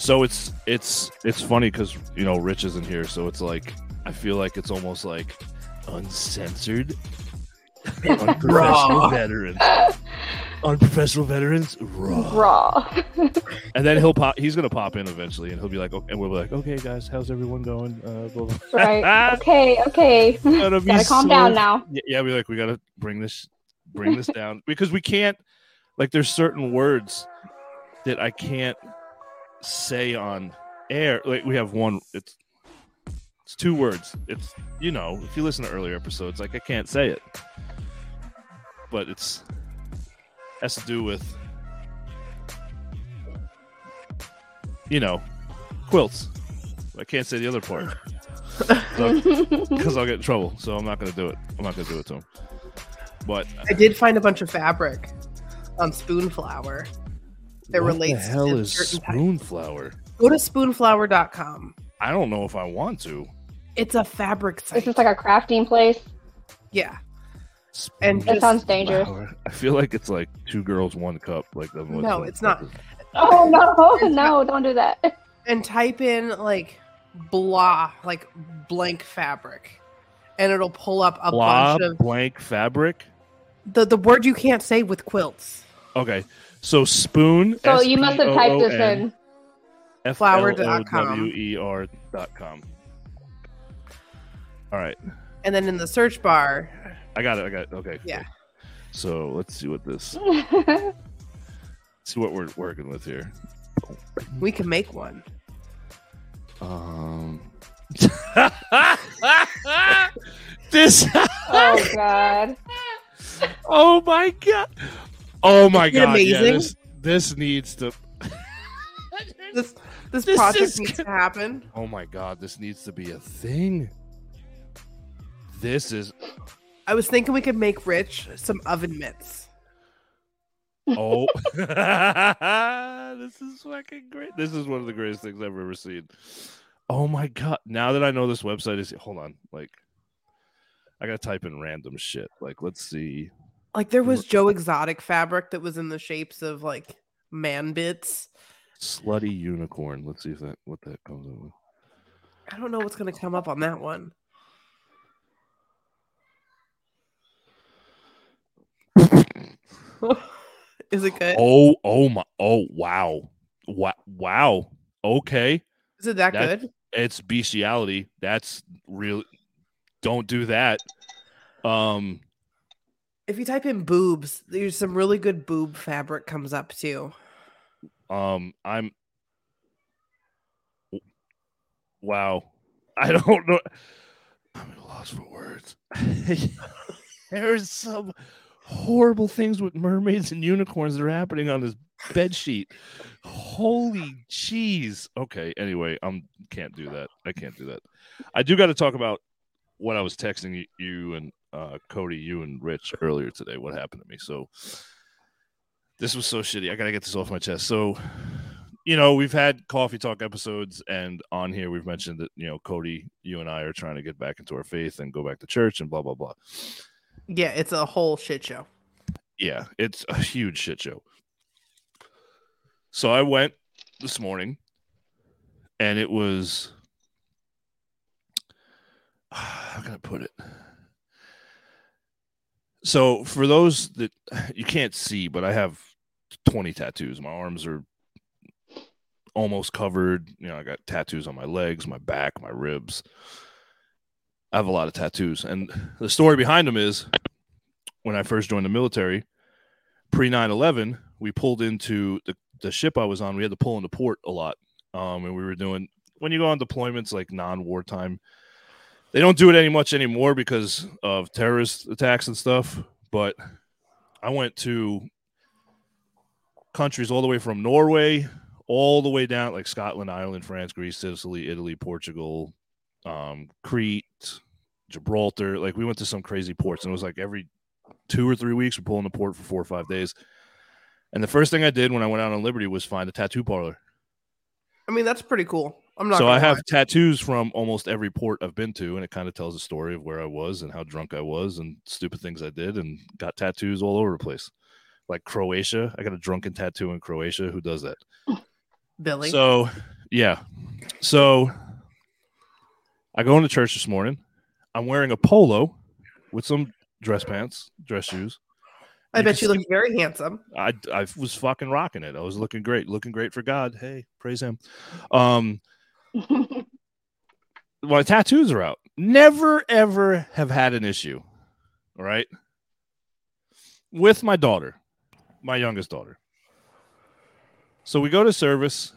So it's it's it's funny because you know Rich isn't here, so it's like I feel like it's almost like uncensored, unprofessional veterans, unprofessional veterans, raw. Raw. And then he'll pop. He's gonna pop in eventually, and he'll be like, okay, and we'll be like, okay, guys, how's everyone going? Uh, blah, blah. right. Okay. Okay. Gotta, calm so- down now. Yeah, yeah, we like we gotta bring this bring this down because we can't like there's certain words that I can't say on air. Like we have one it's it's two words. It's you know, if you listen to earlier episodes, like I can't say it. But it's has to do with you know, quilts. I can't say the other part. because I'll get in trouble. So I'm not going to do it. I'm not going to do it to him. But I did find a bunch of fabric on Spoonflower that what relates the hell to is certain types. spoonflower? Go to spoonflower.com. I don't know if I want to. It's a fabric site. Is this like a crafting place? yeah. And That just- sounds dangerous. Spoonflower. I feel like it's like two girls, one cup. Like the- No, it's not. Oh no, no, don't do that. And type in like blah, like blank fabric. And it'll pull up a Blah bunch of blank fabric. the, the word you can't say with quilts. Okay, so spoon. So you must have typed this in. Flower.com. F-L-O-W-E-R dot com. All right, And then in the search bar, I got it. I got it. Okay. Yeah. okay. So let's see what this. see what we're working with here. we can make one. Um. this. oh god. oh my god. Oh my Isn't it god. Yeah, this, this needs to. This this, This project is needs good. to happen. Oh my god. This needs to be a thing. This is. I was thinking we could make Rich some oven mitts. Oh. this is fucking great. This is one of the greatest things I've ever seen. Oh my god. Now that I know this website is. Hold on. Like. I gotta type in random shit. Like, let's see. Like there was Joe Exotic fabric that was in the shapes of like man bits. Slutty unicorn. Let's see if that what that comes up with. I don't know what's gonna come up on that one. Is it good? Oh, oh my, oh wow, wow, wow. Okay, Is it that, that- good? it's bestiality. That's real. Don't do that. Um, If you type in boobs, there's some really good boob fabric comes up too. um, I'm. Wow, I don't know. I'm at a loss for words. There's some horrible things with mermaids and unicorns that are happening on this bed sheet. Holy jeez. Okay. Anyway, I'm can't do that. I can't do that. I do got to talk about what I was texting you and uh, Cody, you and Rich earlier today. What happened to me? So this was so shitty. I gotta get this off my chest. So, you know, we've had coffee talk episodes, and on here we've mentioned that you know Cody, you and I are trying to get back into our faith and go back to church and blah blah blah. Yeah, it's a whole shit show. Yeah, it's a huge shit show. So I went this morning and it was how can I put it? So for those that you can't see, but I have 20 tattoos. My arms are almost covered. You know, I got tattoos on my legs, my back, my ribs. I have a lot of tattoos. And the story behind them is when I first joined the military, pre 9 11, we pulled into the, the ship I was on. We had to pull into port a lot. Um, and we were doing, when you go on deployments like non wartime, they don't do it any much anymore because of terrorist attacks and stuff. But I went to countries all the way from Norway all the way down like Scotland, Ireland, France, Greece, Sicily, Italy, Portugal, um, Crete, Gibraltar. Like we went to some crazy ports, and it was like every two or three weeks we're pulling the port for four or five days. And the first thing I did when I went out on Liberty was find a tattoo parlor. I mean, that's pretty cool. I'm not. so I have lie. tattoos from almost every port I've been to, and it kind of tells a story of where I was and how drunk I was and stupid things I did, and got tattoos all over the place. Like Croatia, I got a drunken tattoo in Croatia. Who does that? Billy. So, yeah. So, I go into church this morning. I'm wearing a polo with some dress pants, dress shoes. I you bet you look very handsome. I I was fucking rocking it. I was looking great, looking great for God. Hey, praise Him. Um, my tattoos are out. Never ever have had an issue. All right, with my daughter, my youngest daughter. So we go to service,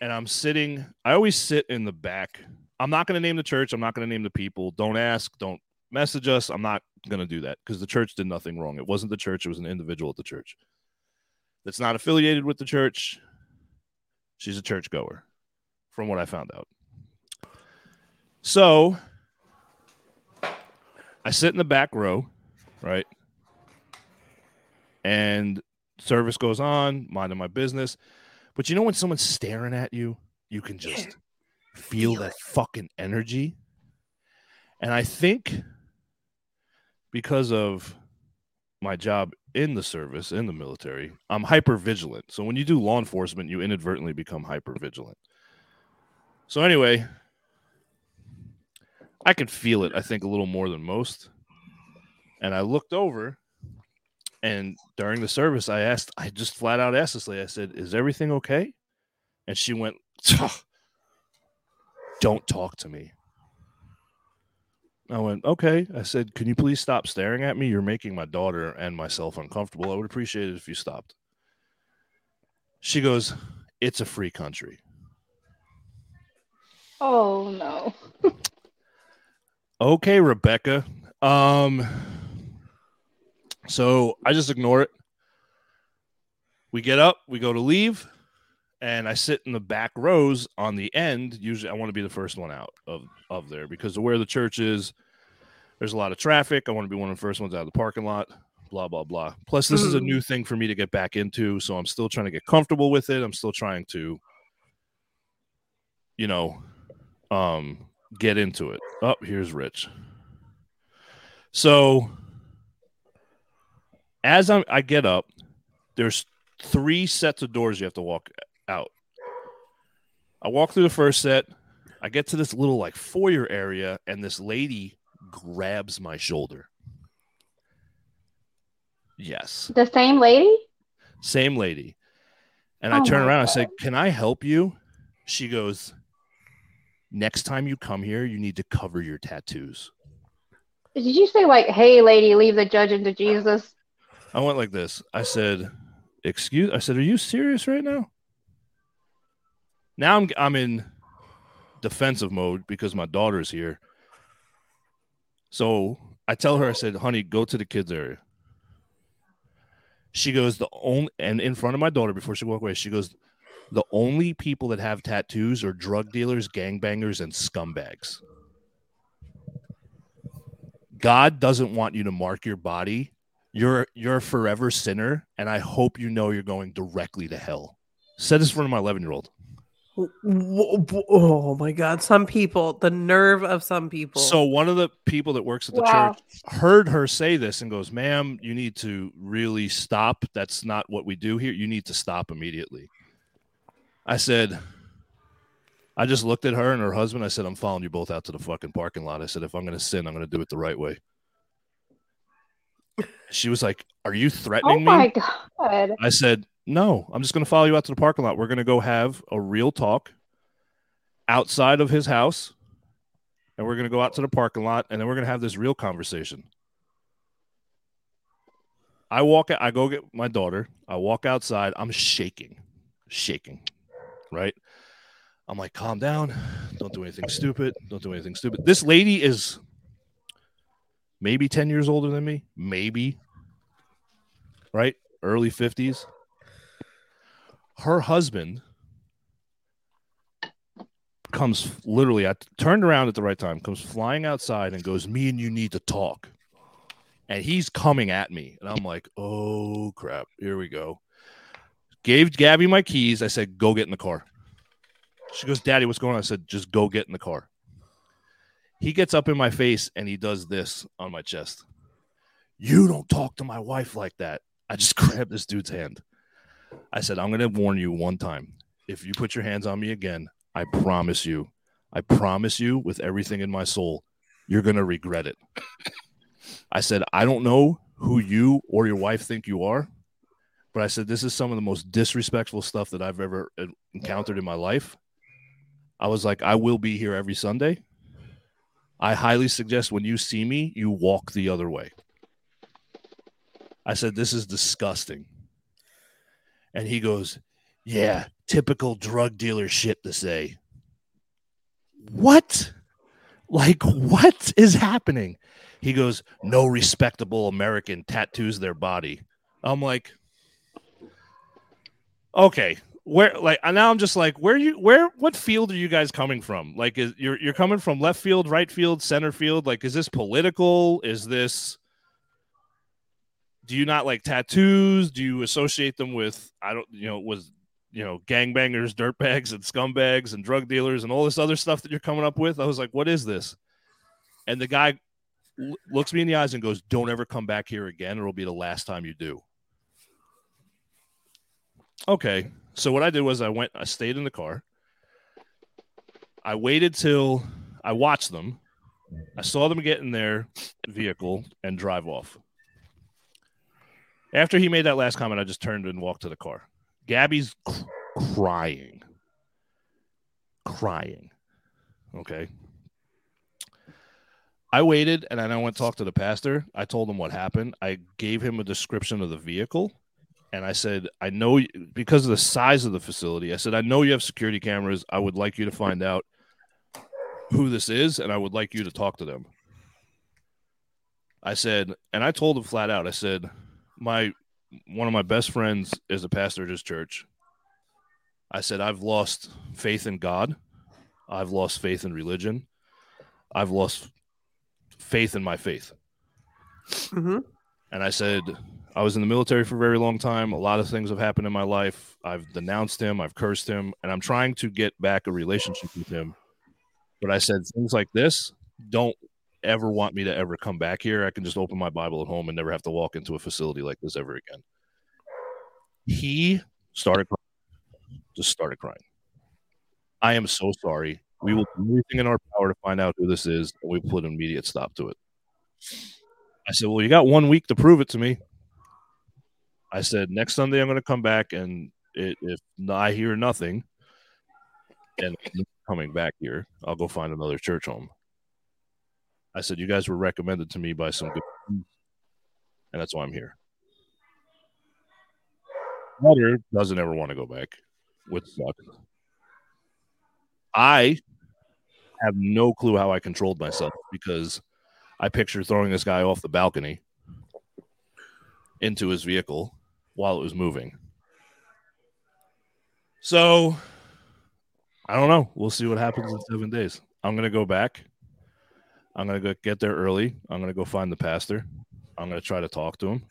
and I'm sitting. I always sit in the back. I'm not going to name the church. I'm not going to name the people. Don't ask. Don't message us. I'm not going to do that because the church did nothing wrong. It wasn't the church. It was an individual at the church that's not affiliated with the church. She's a churchgoer, from what I found out. So I sit in the back row, right? And service goes on, minding my business. But you know when someone's staring at you, you can just feel Feel that fucking energy. And I think because of my job in the service in the military, I'm hyper vigilant. So when you do law enforcement, you inadvertently become hyper vigilant. So anyway, I could feel it, I think, a little more than most. And I looked over and during the service, I asked, I just flat out asked this lady, I said, Is everything okay? And she went, Don't talk to me. I went, Okay. I said, Can you please stop staring at me? You're making my daughter and myself uncomfortable. I would appreciate it if you stopped. She goes, It's a free country. Oh no. Okay, Rebecca. Um so I just ignore it. We get up, we go to leave, and I sit in the back rows on the end. Usually I want to be the first one out of, of there because of where the church is, there's a lot of traffic. I want to be one of the first ones out of the parking lot, blah, blah, blah. Plus, this is a Mm. new thing for me to get back into. So I'm still trying to get comfortable with it. I'm still trying to, you know, um, get into it. Oh, here's Rich. So as I'm, I get up, there's three sets of doors you have to walk out. I walk through the first set. I get to this little like foyer area, and this lady grabs my shoulder. Yes, The same lady? same lady. And I Oh turn my around and I say, Can I help you? She goes, Next time you come here, you need to cover your tattoos. Did you say like, "Hey, lady, leave the judging to Jesus"? I went like this. I said, "Excuse." I said, "Are you serious right now?" Now I'm I'm in defensive mode because my daughter's here. So I tell her, I said, "Honey, go to the kids area." She goes, "The only," and in front of my daughter before she walked away, she goes, "The only people that have tattoos are drug dealers, gangbangers, and scumbags." God doesn't want you to mark your body you're you're a forever sinner, and I hope you know you're going directly to hell. Said this in front of my 11 year old. Oh my God. Some people, the nerve of some people. So one of the people that works at the Wow. church heard her say this and goes, "Ma'am, you need to really stop. That's not what we do here. You need to stop immediately." I said, I just looked at her and her husband. I said, "I'm following you both out to the fucking parking lot." I said, "If I'm going to sin, I'm going to do it the right way." She was like, "Are you Oh threatening me?" my god. I said, No, I'm just going to follow you out to the parking lot. We're going to go have a real talk outside of his house. And we're going to go out to the parking lot and then we're going to have this real conversation. I walk out, I go get my daughter. I walk outside. I'm shaking, shaking, right? I'm like, calm down. Don't do anything stupid. Don't do anything stupid. This lady is maybe 10 years older than me, maybe, right? Early 50s. Her husband comes literally, I turned around at the right time, comes flying outside and goes, Me and you need to talk. And he's coming at me. And I'm like, Oh crap, here we go. Gave Gabby my keys. I said, Go get in the car. She goes, Daddy, what's going on? I said, Just go get in the car. He gets up in my face and he does this on my chest. You don't talk to my wife like that. I just grabbed this dude's hand. I said, I'm going to warn you one time. if you put your hands on me again, I promise you, I promise you with everything in my soul, you're going to regret it. I said, I don't know who you or your wife think you are, but I said, this is some of the most disrespectful stuff that I've ever encountered in my life. I was like, I will be here every Sunday. I highly suggest when you see me, you walk the other way. I said, This is disgusting. And he goes, Yeah, typical drug dealer shit to say. What? Like, what is happening? He goes, No respectable American tattoos their body. I'm like, Okay, where like now I'm just like where you where what field are you guys coming from? Like is you're you're coming from left field, right field, center field? Like is this political? Is this do you not like tattoos? Do you associate them with I don't you know was you know gangbangers, dirtbags, and scumbags and drug dealers and all this other stuff that you're coming up with? I was like, what is this? And the guy looks me in the eyes and goes, "Don't ever come back here again. It'll be the last time you do." Okay, so what I did was I went, I stayed in the car. I waited till I watched them. I saw them get in their vehicle and drive off. After he made that last comment, I just turned and walked to the car. Gabby's crying, crying. Okay. I waited and then I went talk to the pastor. I told him what happened. I gave him a description of the vehicle and I said, I know because of the size of the facility, I said, I know you have security cameras. I would like you to find out who this is, and I would like you to talk to them. I said, and I told him flat out, I said, my one of my best friends is a pastor at his church. I said, I've lost faith in God. I've lost faith in religion. I've lost faith in my faith. Mhm. And I said, I was in the military for a very long time. A lot of things have happened in my life. I've denounced him, I've cursed him, and I'm trying to get back a relationship with him. But I said, things like this don't ever want me to ever come back here. I can just open my Bible at home and never have to walk into a facility like this ever again. He started crying, just started crying. I am so sorry. We will do everything in our power to find out who this is, and we put an immediate stop to it. I said, Well, you got one week to prove it to me. I said, Next Sunday, I'm going to come back, and it, if I hear nothing, and coming back here, I'll go find another church home. I said, You guys were recommended to me by some good, and that's why I'm here. Mother doesn't ever want to go back, which sucks. I have no clue how I controlled myself because I picture throwing this guy off the balcony into his vehicle while it was moving. So I don't know. We'll see what happens in seven days. I'm gonna go back. I'm gonna go get there early. I'm gonna go find the pastor. I'm gonna try to talk to him,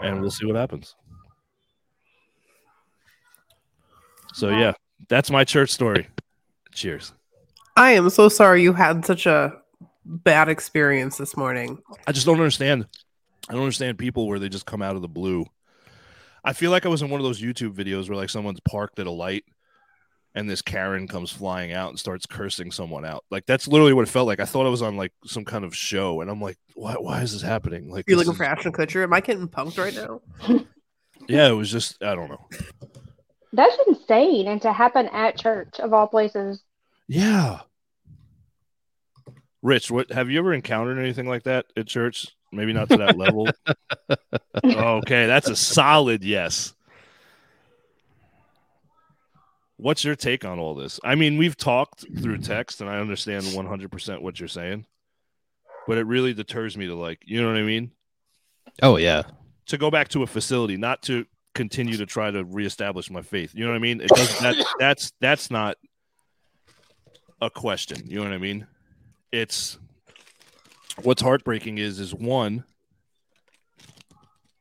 and we'll see what happens. So yeah, that's my church story. Cheers. I am so sorry you had such a bad experience this morning. I just don't understand. I don't understand people where they just come out of the blue. I feel like I was in one of those YouTube videos where like someone's parked at a light and this Karen comes flying out and starts cursing someone out. Like that's literally what it felt like. I thought I was on like some kind of show and I'm like, why why is this happening? Like You're looking is- for Ashton Kutcher. Am I getting punked right now? Yeah, it was just I don't know. That's insane, and to happen at church of all places. Yeah. Rich, what have you ever encountered anything like that at church? Maybe not to that level. okay, that's a solid yes. What's your take on all this? I mean, we've talked through text and I understand 100% what you're saying, but it really deters me to like, you know what I mean? Oh yeah. To go back to a facility, not to continue to try to reestablish my faith. You know what I mean? It does that that's that's not a question. You know what I mean? It's what's heartbreaking is is one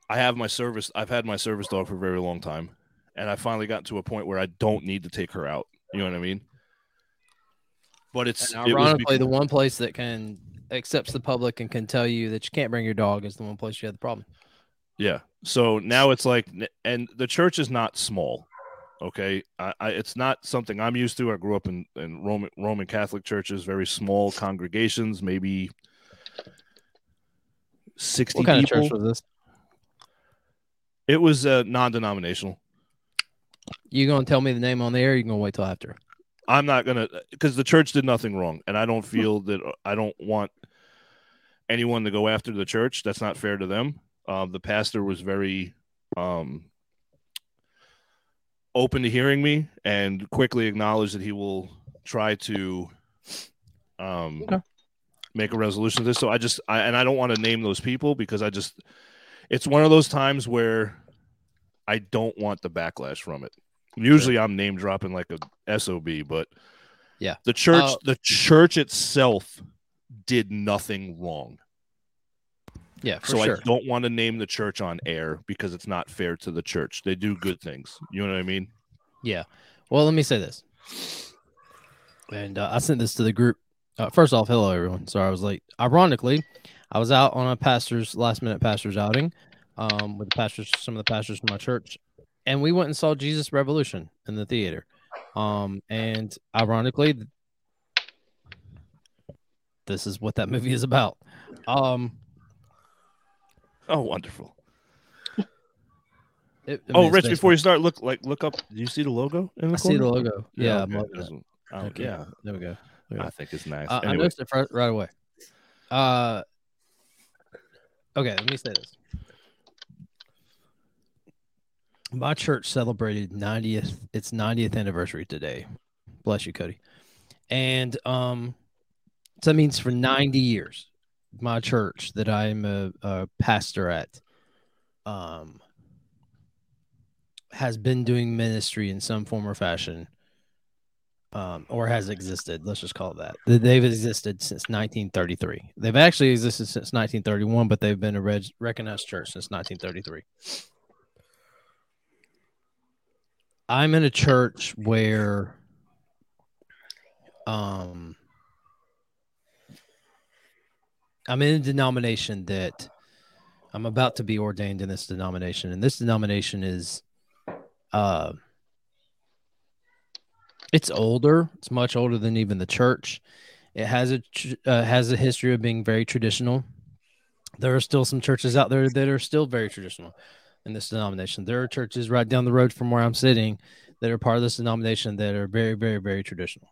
I have my service I've had my service dog for a very long time and I finally got to a point where I don't need to take her out. You know what I mean? But it's And it ironically, be- the one place that can accepts the public and can tell you that you can't bring your dog is the one place you have the problem. Yeah. So now it's like, and the church is not small. Okay, I, I, it's not something I'm used to. I grew up in, in Roman Roman Catholic churches, very small congregations, maybe sixty What kind people. of church was this? It was uh, non-denominational. You gonna tell me the name on the air? Or you gonna wait till after? I'm not gonna because the church did nothing wrong, and I don't feel that I don't want anyone to go after the church. That's not fair to them. Um, the pastor was very um, open to hearing me and quickly acknowledged that he will try to um, Okay. Make a resolution to this. So I just I, and I don't want to name those people because I just it's one of those times where I don't want the backlash from it. Usually I'm name dropping like a SOB, but Yeah. the church Uh, the church itself did nothing wrong. Yeah, so sure. I don't want to name the church on air because it's not fair to the church. They do good things. You know what I mean? Yeah. Well, let me say this. And uh, I sent this to the group. Uh, first off, hello everyone. Sorry I was late. Ironically, I was out on a pastor's last minute pastor's outing um, with the pastors, some of the pastors from my church, and we went and saw Jesus Revolution in the theater. Um, and ironically, this is what that movie is about. Um, Oh, wonderful. it- I mean, oh, Rich, before you start, look like look up. Do you see the logo in the I see the corner? logo. Yeah, I'm okay. loving it. Oh, Okay, yeah, there we go. There we go. I think it's nice. Uh, I anyway, noticed it right, right away. Uh, okay, let me say this. My church celebrated 90th its 90th anniversary today. Bless you, Cody. And um, so that means for 90 years, my church that I'm a, a pastor at um, has been doing ministry in some form or fashion um, or has existed. Let's just call it that. They've existed since 1933. They've actually existed since 1931, but they've been a reg- recognized church since 1933. I'm in a church where, um, I'm in a denomination that I'm about to be ordained in this denomination, and this denomination is, uh, it's older. It's much older than even the church. It has a uh, has a history of being very traditional. There are still some churches out there that are still very traditional in this denomination. There are churches right down the road from where I'm sitting that are part of this denomination that are very, very, very traditional.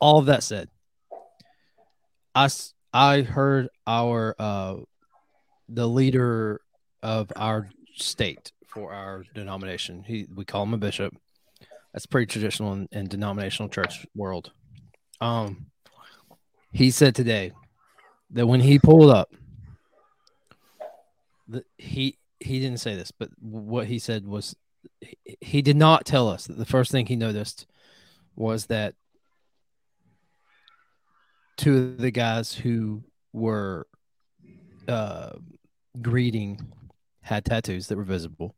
All of that said, I, I heard our uh the leader of our state for our denomination. He we call him a bishop. That's pretty traditional in, in denominational church world. Um, he said today that when he pulled up, the, he he didn't say this, but what he said was he, he did not tell us that the first thing he noticed was that two of the guys who were uh, greeting had tattoos that were visible.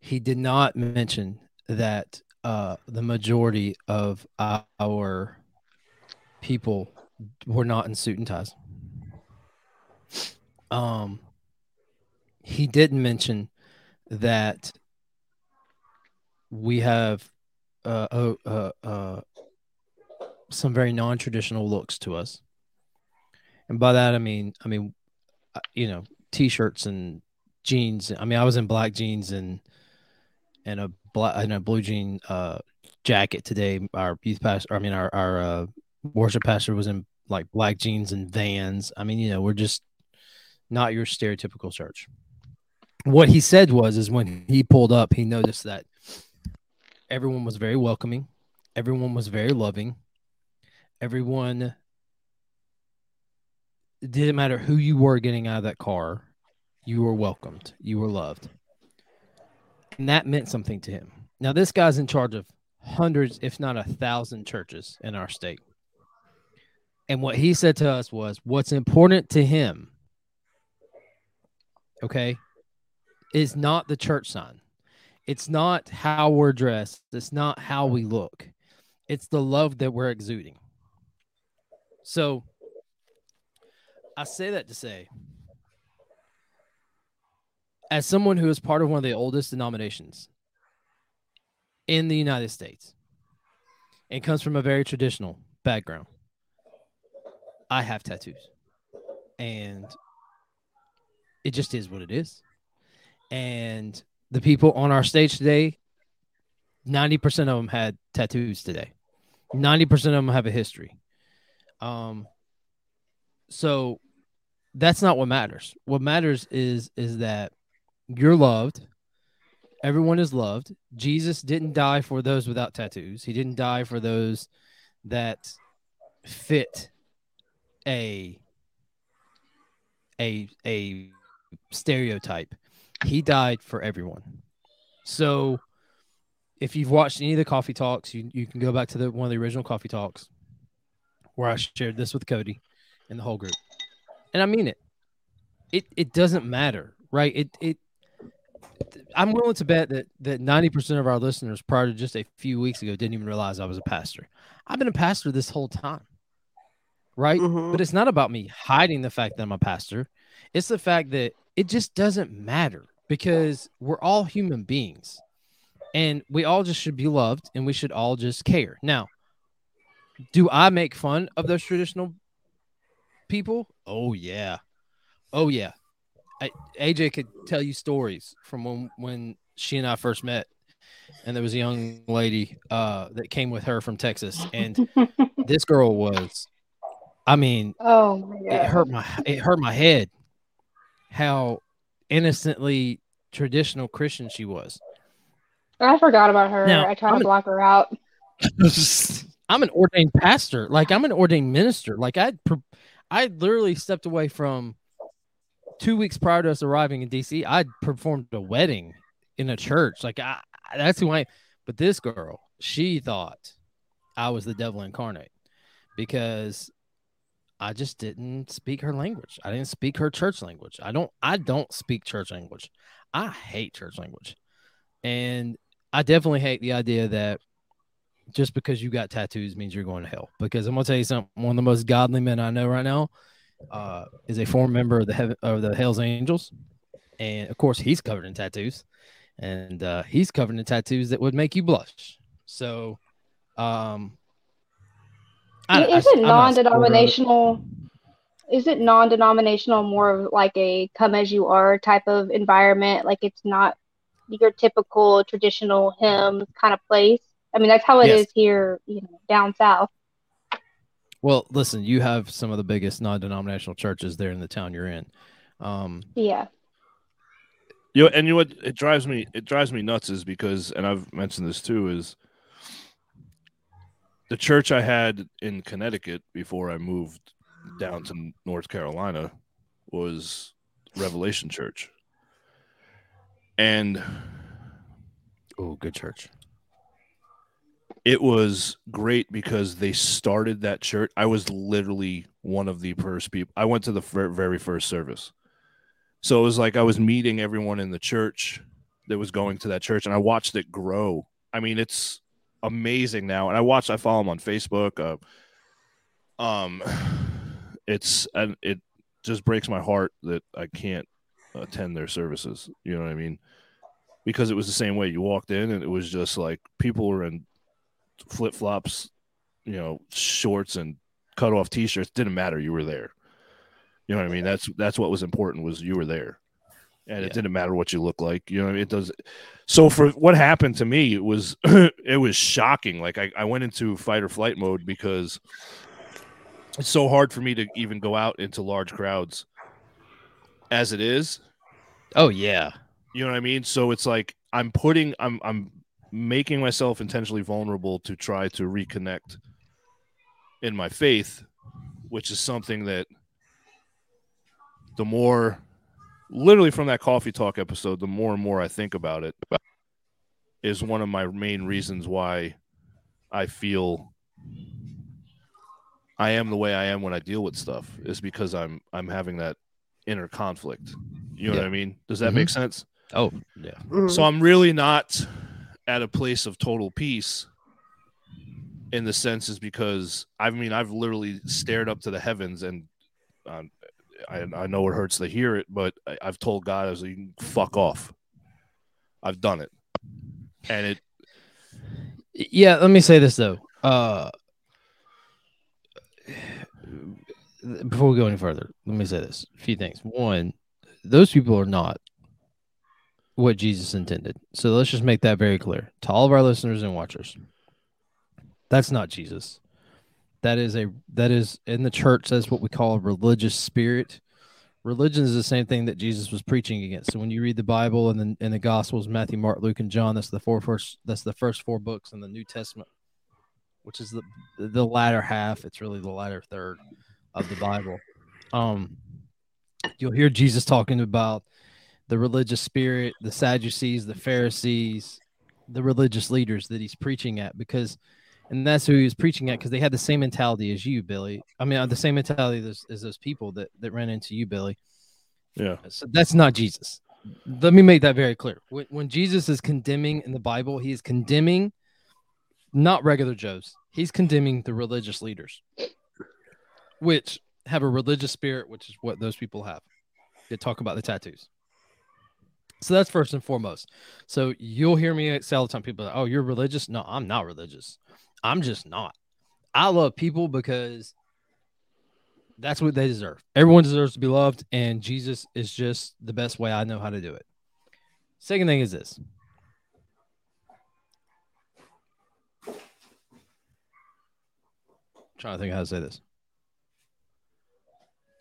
He did not mention that uh, the majority of our people were not in suit and ties. Um, he didn't mention that we have uh, uh, uh, uh, some very non-traditional looks to us, and by that I mean, I mean, uh, you know, t-shirts and jeans. I mean, I was in black jeans and and a black and a blue jean uh jacket today. Our youth pastor, I mean, our our uh, worship pastor was in like black jeans and Vans. I mean, you know, we're just not your stereotypical church. What he said was, is when he pulled up, he noticed that everyone was very welcoming, everyone was very loving, everyone. Didn't matter who you were getting out of that car, you were welcomed, you were loved. And that meant something to him. Now, this guy's in charge of hundreds, if not a thousand churches in our state. And what he said to us was what's important to him, okay, is not the church sign. It's not how we're dressed. It's not how we look. It's the love that we're exuding. So I say that to say, as someone who is part of one of the oldest denominations in the United States and comes from a very traditional background, I have tattoos. And it just is what it is. And the people on our stage today, 90% of them had tattoos today. 90% of them have a history. Um so that's not what matters. What matters is is that you're loved. Everyone is loved. Jesus didn't die for those without tattoos. He didn't die for those that fit a a a stereotype. He died for everyone. So if you've watched any of the coffee talks, you, you can go back to the one of the original coffee talks where I shared this with Cody and the whole group. And I mean it. It it doesn't matter, right? It it I'm willing to bet that that 90% of our listeners prior to just a few weeks ago didn't even realize I was a pastor. I've been a pastor this whole time. Right? Mhm. But it's not about me hiding the fact that I'm a pastor. It's the fact that it just doesn't matter because we're all human beings and we all just should be loved and we should all just care. Now, do I make fun of those traditional people? Oh yeah. Oh yeah. I, AJ could tell you stories from when when she and I first met and there was a young lady uh that came with her from Texas and this girl was I mean oh my it hurt my it hurt my head how innocently traditional Christian she was. I forgot about her. Now, I tried I'm to an- block her out. I'm an ordained pastor. Like I'm an ordained minister. Like I, I literally stepped away from two weeks prior to us arriving in DC. I performed a wedding in a church. Like I, that's who I. am. But this girl, she thought I was the devil incarnate because I just didn't speak her language. I didn't speak her church language. I don't. I don't speak church language. I hate church language, and I definitely hate the idea that just because you got tattoos means you're going to hell. Because I'm gonna tell you something. One of the most godly men I know right now uh, is a former member of the heaven of the Hell's Angels, and of course he's covered in tattoos, and uh, he's covered in tattoos that would make you blush. So, um, I- I- is it I'm not a supporter of it. non-denominational? Is it non-denominational more of like a come as you are type of environment? Like it's not your typical traditional hymn kind of place. I mean, that's how it is Yes. here, you know, down south. Well, listen, you have some of the biggest non-denominational churches there in the town you're in. Um, Yeah. You know, and you know what it drives me it drives me nuts is because and I've mentioned this too is the church I had in Connecticut before I moved down to North Carolina was Revelation Church. And oh, good church. It was great because they started that church. I was literally one of the first people. I went to the very first service. So it was like I was meeting everyone in the church that was going to that church and I watched it grow. I mean, it's amazing now. And I watched I follow them on Facebook. Uh, um it's and it just breaks my heart that I can't attend their services. You know what I mean? Because it was the same way. You walked in and it was just like people were in flip flops, you know, shorts and cut off t shirts. Didn't matter. You were there. You know what I mean? That's that's what was important was you were there. And Yeah. it didn't matter what you look like. You know what I mean? It does so for what happened to me, it was it was shocking. Like I, I went into fight or flight mode because it's so hard for me to even go out into large crowds as it is. Oh yeah, You know what I mean? So it's like I'm putting I'm I'm making myself intentionally vulnerable to try to reconnect in my faith, which is something that the more literally from that coffee talk episode, the more and more I think about it is one of my main reasons why I feel I am the way I am when I deal with stuff is because I'm I'm having that inner conflict. You know what I mean? Does that make sense? oh yeah. Mhm. So I'm really not at a place of total peace in the sense is because I mean I've literally stared up to the heavens and um, I, I know it hurts to hear it, but I, I've told God, I was like, fuck off. I've done it. And it, Yeah, let me say this though. Uh before we go any further, let me say this. A few things. One, those people are not what Jesus intended. So let's just make that very clear to all of our listeners and watchers. That's not Jesus. That is a that is in the church that's what we call a religious spirit. Religion is the same thing that Jesus was preaching against. So when you read the Bible and then in the Gospels, Matthew, Mark, Luke, and John, that's the four first that's the first four books in the New Testament, which is the the latter half. It's really the latter third of the Bible. Um, you'll hear Jesus talking about the religious spirit, the Sadducees, the Pharisees, the religious leaders that he's preaching at, because, and that's who he was preaching at, because they had the same mentality as you, Billy. I mean, uh, the same mentality as, as those people that that ran into you, Billy. yeah. So that's not Jesus. Let me make that very clear. When, when Jesus is condemning in the Bible, he is condemning not regular Joes. He's condemning the religious leaders, which have a religious spirit, which is what those people have. They talk about the tattoos. So that's first and foremost. So you'll hear me say all the time, people, like, oh, you're religious? No, I'm not religious. I'm just not. I love people because that's what they deserve. Everyone deserves to be loved, and Jesus is just the best way I know how to do it. Second thing is this. trying to think how to say this.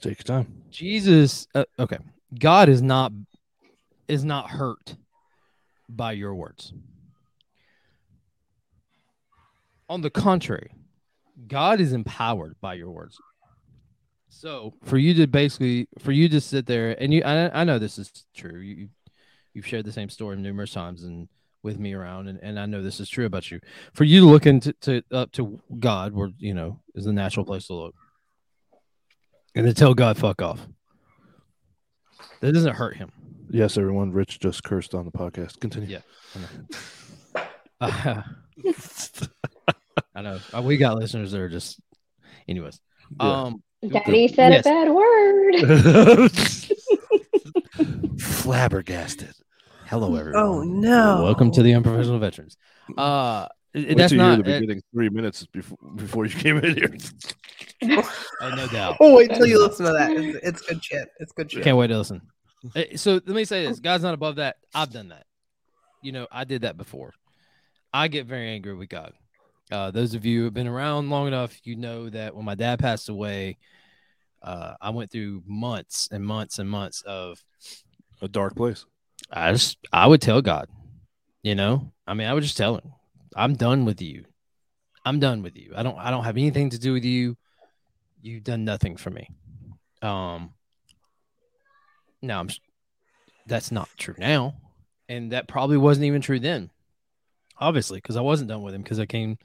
Take your time. Jesus, uh, okay, God is not is not hurt by your words. On the contrary, God is empowered by your words. So for you to basically for you to sit there and you, I, I know this is true. You you've shared the same story numerous times and with me around, and, and I know this is true about you. For you to look into to, up to God, where you know is the natural place to look, and to tell God fuck off. That doesn't hurt him. Yes, everyone. Rich just cursed on the podcast. Continue. Yeah. Uh, I know Uh, we got listeners that are just, anyways. Yeah. Um, Daddy said Yes. a bad word. Flabbergasted. Hello, everyone. Oh no! welcome to the unprofessional veterans. Uh, it- Wait that's till you hear not the beginning three minutes before before you came in here. uh, no doubt. Oh, wait till you listen to that. It's, it's good shit. It's good shit. Can't wait to listen. So let me say this: God's not above that. I've done that. You know, I did that before. I get very angry with God. Uh, those of you who have been around long enough, you know that when my dad passed away, uh, I went through months and months and months of A dark place. I just I would tell God, you know, I mean, I would just tell him, I'm done with you. I'm done with you. I don't I don't have anything to do with you. You've done nothing for me. Um now I'm that's not true now. And that probably wasn't even true then. Obviously, because I wasn't done with him because I came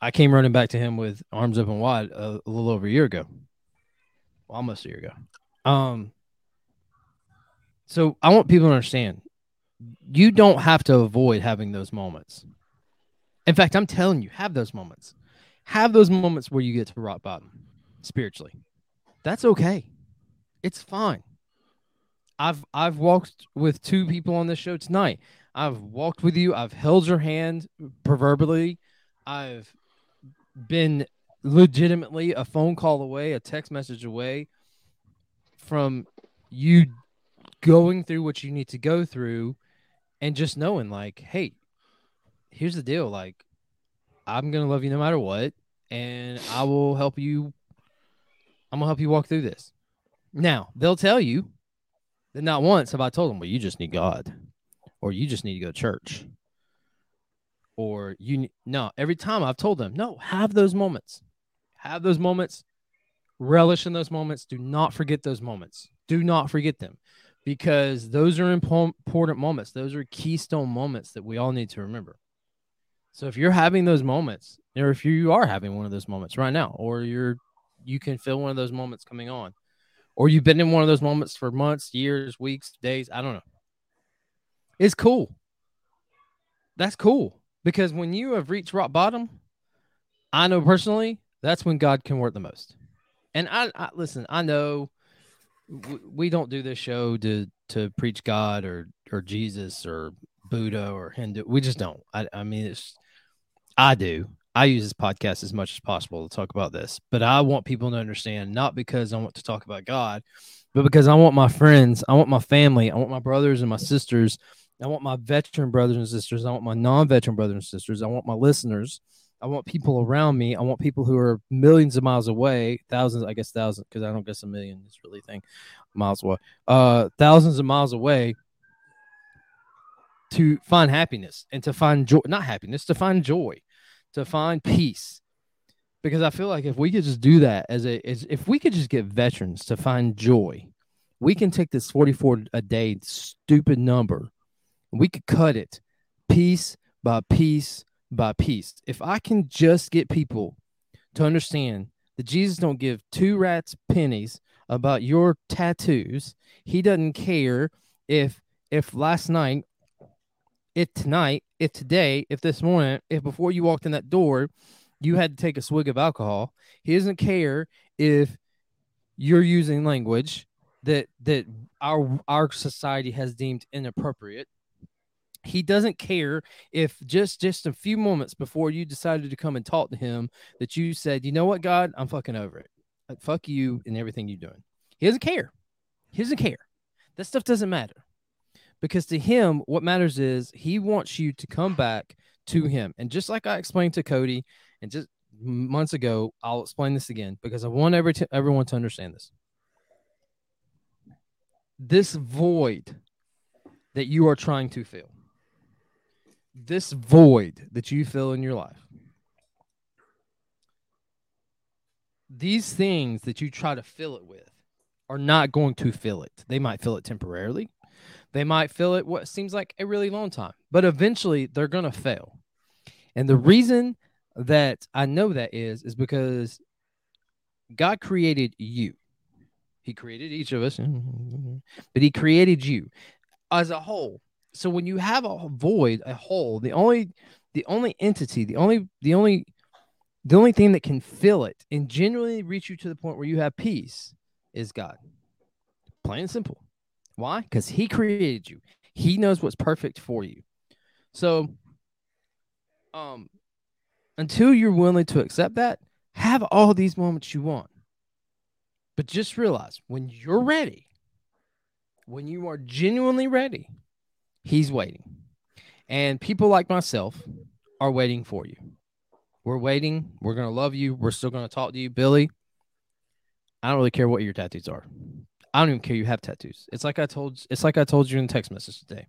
I came running back to him with arms open wide a, a little over a year ago. Well, almost a year ago. Um so I want people to understand you don't have to avoid having those moments. In fact, I'm telling you, have those moments. Have those moments where you get to rock bottom spiritually. That's okay. It's fine. I've I've walked with two people on this show tonight. I've walked with you. I've held your hand proverbially. I've been legitimately a phone call away, a text message away from you going through what you need to go through and just knowing like hey here's the deal like i'm gonna love you no matter what and i will help you i'm gonna help you walk through this now they'll tell you that not once have i told them well you just need god or you just need to go to church or you no every time i've told them no have those moments. Have those moments. Relish in those moments. Do not forget those moments. Do not forget them. Because those are important moments. Those are keystone moments that we all need to remember. So if you're having those moments, or if you are having one of those moments right now, or you're you can feel one of those moments coming on, or you've been in one of those moments for months, years, weeks, days, I don't know. It's cool. That's cool because when you have reached rock bottom, I know personally that's when God can work the most. And I, I listen, I know we don't do this show to to preach God or or Jesus or Buddha or Hindu. We just don't. I, I mean, it's I do. I use this podcast as much as possible to talk about this, but I want people to understand not because I want to talk about God, but because I want my friends, I want my family, I want my brothers and my sisters, I want my veteran brothers and sisters, I want my non-veteran brothers and sisters, I want my listeners, I want people around me, I want people who are millions of miles away, thousands, I guess thousands, because I don't guess a million is really thing, miles away, uh, thousands of miles away to find happiness and to find joy, not happiness, to find joy, to find peace. Because I feel like if we could just do that as a, as, if we could just get veterans to find joy, we can take this 44 a day stupid number, we could cut it piece by piece by piece. If I can just get people to understand that Jesus don't give two rats pennies about your tattoos, he doesn't care if if last night if tonight, if today, if this morning, if before you walked in that door, you had to take a swig of alcohol, he doesn't care if you're using language that that our our society has deemed inappropriate. He doesn't care if just just a few moments before you decided to come and talk to him that you said, "You know what, God, I'm fucking over it. Like, fuck you and everything you're doing." He doesn't care. He doesn't care. That stuff doesn't matter because to him what matters is he wants you to come back to him. And just like i explained to cody and just months ago i'll explain this again because i want every t- everyone to understand this. This void that you are trying to fill this void that you fill in your life these things that you try to fill it with are not going to fill it. They might fill it temporarily they might fill it what seems like a really long time, but eventually they're going to fail. And the reason that I know that is, is because God created you. He created each of us, but He created you as a whole. So when you have a void, a hole, the only, the only entity, the only, the only, the only thing that can fill it and genuinely reach you to the point where you have peace is God. Plain and simple. Why? Because he created you. He knows what's perfect for you. So, um, until you're willing to accept that, have all these moments you want. But just realize when you're ready, when you are genuinely ready, he's waiting. And people like myself are waiting for you. We're waiting. We're going to love you. We're still going to talk to you, Billy. I don't really care what your tattoos are. I don't even care you have tattoos. It's like I told it's like I told you in the text message today.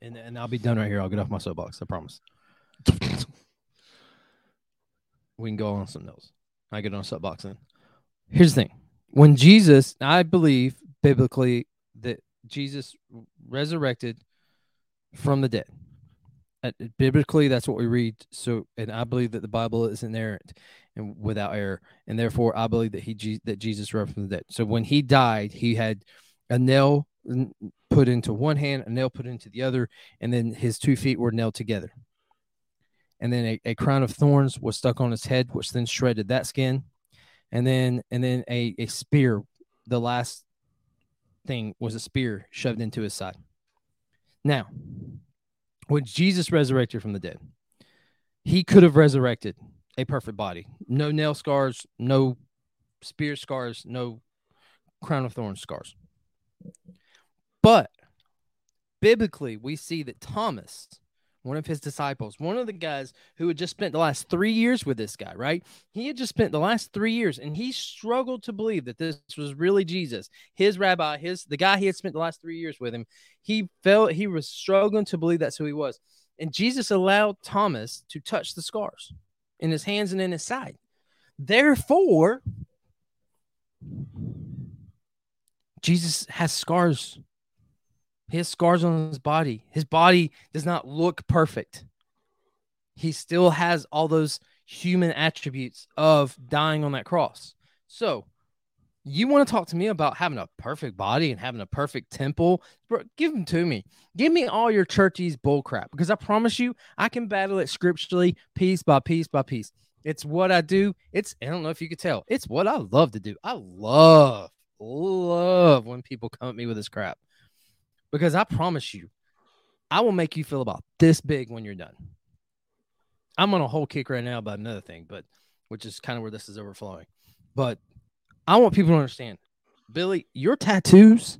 And and I'll be done right here. I'll get off my soapbox. I promise. we can go on something else. I get on a soapbox then. Here's the thing. When Jesus, I believe biblically that Jesus resurrected from the dead. Uh, biblically, that's what we read. So, and I believe that the Bible is inerrant and without error, and therefore I believe that he that Jesus rose from the dead. So when he died, he had a nail put into one hand, a nail put into the other, and then his two feet were nailed together. And then a, a crown of thorns was stuck on his head, which then shredded that skin. And then and then a, a spear, the last thing was a spear shoved into his side. Now, when Jesus resurrected from the dead, he could have resurrected a perfect body. No nail scars, no spear scars, no crown of thorns scars. But biblically, we see that Thomas, one of his disciples, one of the guys who had just spent the last three years with this guy, right? He had just spent the last three years and he struggled to believe that this was really Jesus, his rabbi, his the guy he had spent the last three years with him. He felt he was struggling to believe that's who he was. And Jesus allowed Thomas to touch the scars in his hands and in his side. Therefore, Jesus has scars. He has scars on his body. His body does not look perfect. He still has all those human attributes of dying on that cross. So, you want to talk to me about having a perfect body and having a perfect temple? Bro, give them to me. Give me all your churchy's bullcrap because I promise you, I can battle it scripturally, piece by piece by piece. It's what I do. It's, I don't know if you could tell, it's what I love to do. I love love when people come at me with this crap because I promise you, I will make you feel about this big when you're done. I'm on a whole kick right now about another thing, but which is kind of where this is overflowing. But I want people to understand, Billy, your tattoos,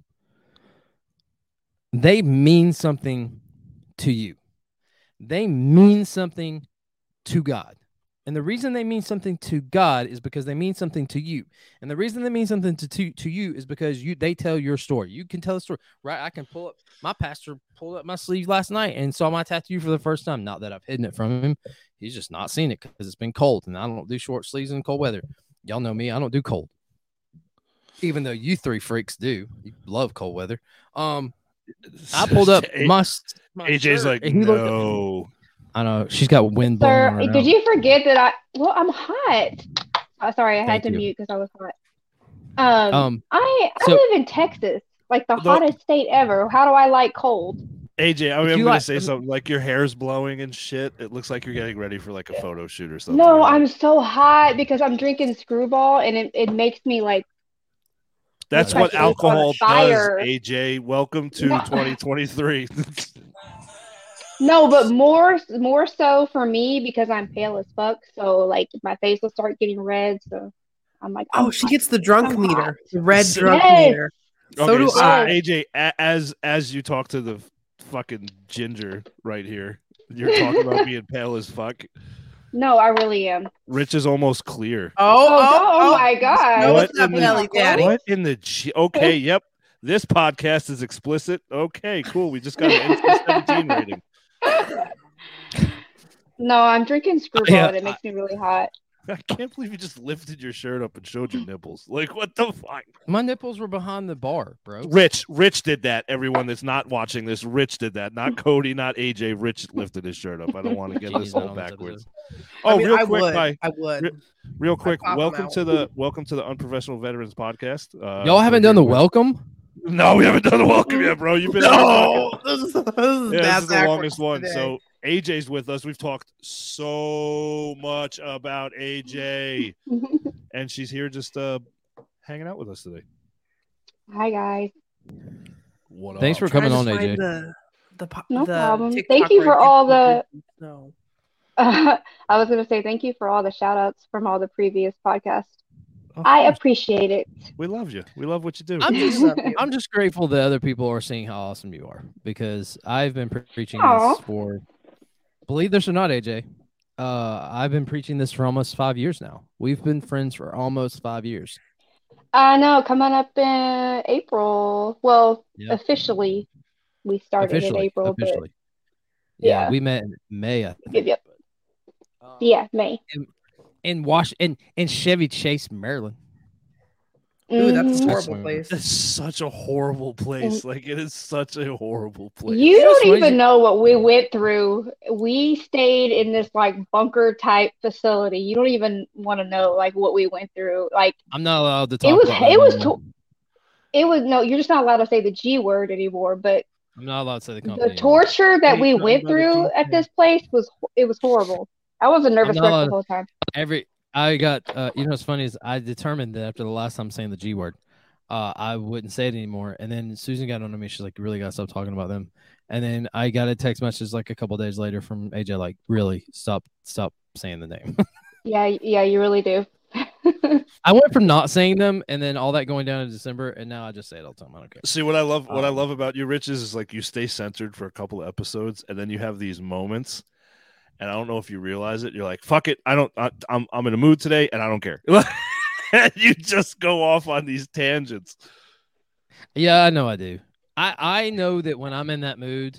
they mean something to you. They mean something to God. And the reason they mean something to God is because they mean something to you. And the reason they mean something to, to, to you is because you they tell your story. You can tell a story, right? I can pull up my pastor pulled up my sleeve last night and saw my tattoo for the first time. Not that I've hidden it from him. He's just not seen it because it's been cold and I don't do short sleeves in cold weather. Y'all know me, I don't do cold. Even though you three freaks do. You love cold weather. Um I pulled up my, my AJ's shirt, like, and at no. I know she's got wind blowing. Sir, on did now. you forget that I? Well, I'm hot. Oh, sorry, I had to you. mute because I was hot. Um, Um, I I so- live in Texas, like the The- hottest state ever. How do I like cold? AJ, I mean, I'm you gonna like- say something like your hair's blowing and shit. It looks like you're getting ready for like a photo shoot or something. No, I'm so hot because I'm drinking Skrewball, and it, it makes me like That's what alcohol does. AJ. Welcome to No. 2023. no, but more more so for me because I'm pale as fuck. So like my face will start getting red. So I'm like, Oh, I'm she hot. gets the drunk I'm meter, the red So- drunk Yes. meter. So okay, do so I. AJ, as as you talk to the fucking ginger right here, you're talking about being pale as fuck. No, I really am. Rich is almost clear. Oh, Oh, oh, oh my God. What in the- Daddy. What in the G- okay? Yep, this podcast is explicit. Okay, cool. We just got an NC-17 rating. No, I'm drinking Skrewball, Yeah, and it makes me really hot. I can't believe you just lifted your shirt up and showed your nipples. Like what the fuck? my nipples were behind the bar, bro. Rich, Rich did that. Everyone that's not watching this, Rich did that. Not Cody, not AJ. Rich lifted his shirt up. I don't want to get this Jeez, not all backwards. Oh, I mean, real I quick, would. by I would. Re- real quick, welcome to the welcome to the Unprofessional Veterans Podcast. Uh, Y'all haven't done the here with- welcome. No, we haven't done the welcome yet, bro. You've been here no, this is, this is Yeah, bad this is the longest one. today. So AJ's with us. We've talked so much about AJ, and she's here just uh hanging out with us today. Hi guys. What Thanks up? for coming on, AJ. The, the, po- No the problem. TikTok Thank you for all the- No. I was gonna say thank you for all the shout outs from all the previous podcasts. Of I appreciate it. we love you. We love what you do. I'm just I'm just grateful that other people are seeing how awesome you are because I've been pre- preaching Aw. this for believe this or not, AJ. Uh, I've been preaching this for almost five years now. We've been friends for almost five years. I know, coming up in April. Well, Yeah. officially we started in April, officially. Yeah, yeah. we met in May. I think. yep, Um, yeah, May. in Wash in in Chevy Chase, Maryland. Ooh, that's a horrible Mhm. place. It's such a horrible place. Like it is such a horrible place. You You know what's don't funny? even know what we went through. We stayed in this like bunker type facility. You don't even want to know like what we went through. Like I'm not allowed to talk. it was about it was to- it was no, you're just not allowed to say the G word anymore, but I'm not allowed to say the company. the anymore. torture that Hey, we talking went through at this place was it was horrible. I was a nervous not wreck the whole time. every I got uh you know what's funny is I determined that after the last time saying the G word, uh I wouldn't say it anymore. And then Susan got on to me, she's like, You really gotta stop talking about them. And then I got a text message like a couple days later from AJ, like, really stop stop saying the name. Yeah, yeah, you really do. I went from not saying them and then all that going down in December, and now I just say it all the time. I don't care. See what I love. What I Um, love about you, Rich, is, is like you stay centered for a couple of episodes, and then you have these moments. And I don't know if you realize it. You're like, "Fuck it, I don't. I, I'm I'm in a mood today, and I don't care." and you just go off on these tangents. Yeah, I know I do. I I know that when I'm in that mood,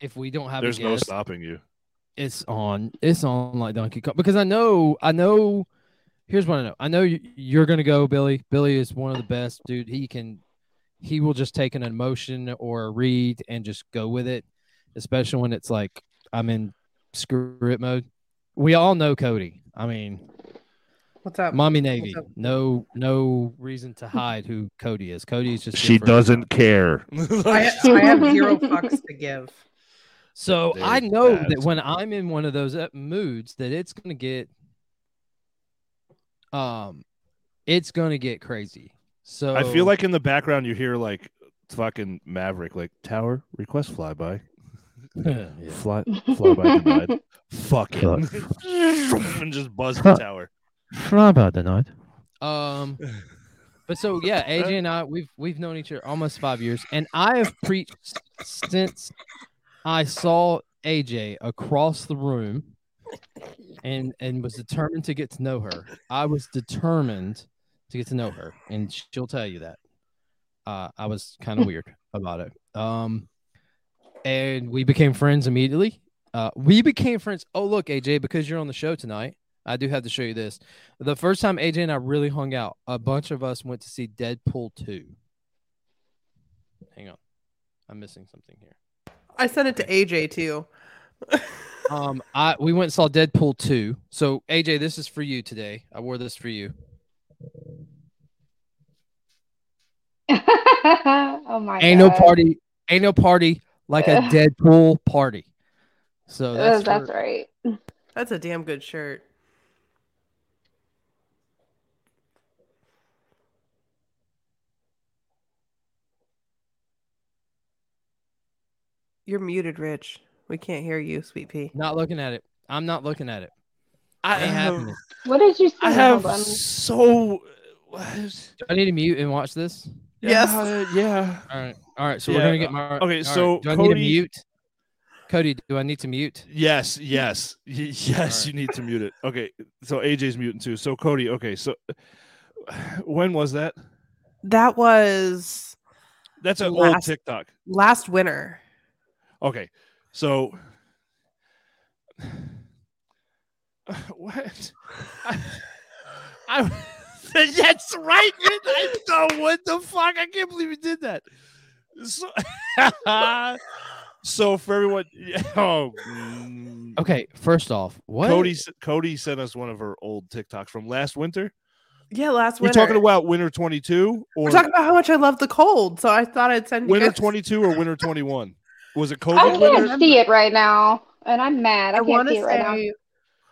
if we don't have There's a no stopping you. it's on it's on like Donkey Kong because I know I know here's what I know I know you're gonna go Billy Billy is one of the best dude he can he will just take an emotion or a read and just go with it especially when it's like I'm in screw it mode we all know Cody I mean What's up? mommy Navy up? no no reason to hide who Cody is Cody is just She doesn't care. I, I have zero fucks to give. So I know that. that when I'm in one of those uh, moods, that it's gonna get, um, it's gonna get crazy. So I feel like in the background you hear like fucking Maverick, like tower request flyby, Yeah. fly flyby denied, fucking, and just buzz the tower. Flyby denied. Um, but so yeah, AJ and I we've we've known each other almost five years, and I have preached since I saw AJ across the room, and and was determined to get to know her. I was determined to get to know her, and she'll tell you that. Uh, I was kind of weird about it. Um, and we became friends immediately. Uh, we became friends. Oh, look, AJ, because you're on the show tonight, I do have to show you this. The first time AJ and I really hung out, a bunch of us went to see Deadpool 2. Hang on. I'm missing something here. I sent it to AJ too. Um, I we went and saw Deadpool 2. So AJ, this is for you today. I wore this for you. oh my god. Ain't god. no party, ain't no party like a Deadpool party. So Oh, that's, that's for- right. That's a damn good shirt. You're muted, Rich. We can't hear you, sweet pea. not looking at it. I'm not looking at it. I Ain't have, happening. What did you say? I have so. Do I need to mute and watch this? Yes. Yeah, yeah. All right. All right. So we're gonna get my. Uh, okay, all right, so do I need to Cody- mute? Cody, do I need to mute? Yes, yes, yes. Alright. You need to mute it. Okay, so AJ's muting too. So Cody, okay, so when was that? That was That's an old Last- TikTok. last winter. Okay, so what? I, I that's right. man. I know what the fuck. I can't believe you did that. So, so for everyone, yeah, oh, mm, Okay. First off, what? Cody Cody sent us one of her old TikToks from last winter. Yeah, last winter. We're talking about winter 22 or We're talking about how much I love the cold, so I thought I'd send you winter guys- 22 or winter 21. Was it I COVID winter? can't see it right now, and I'm mad. I, I can't want to see it right now.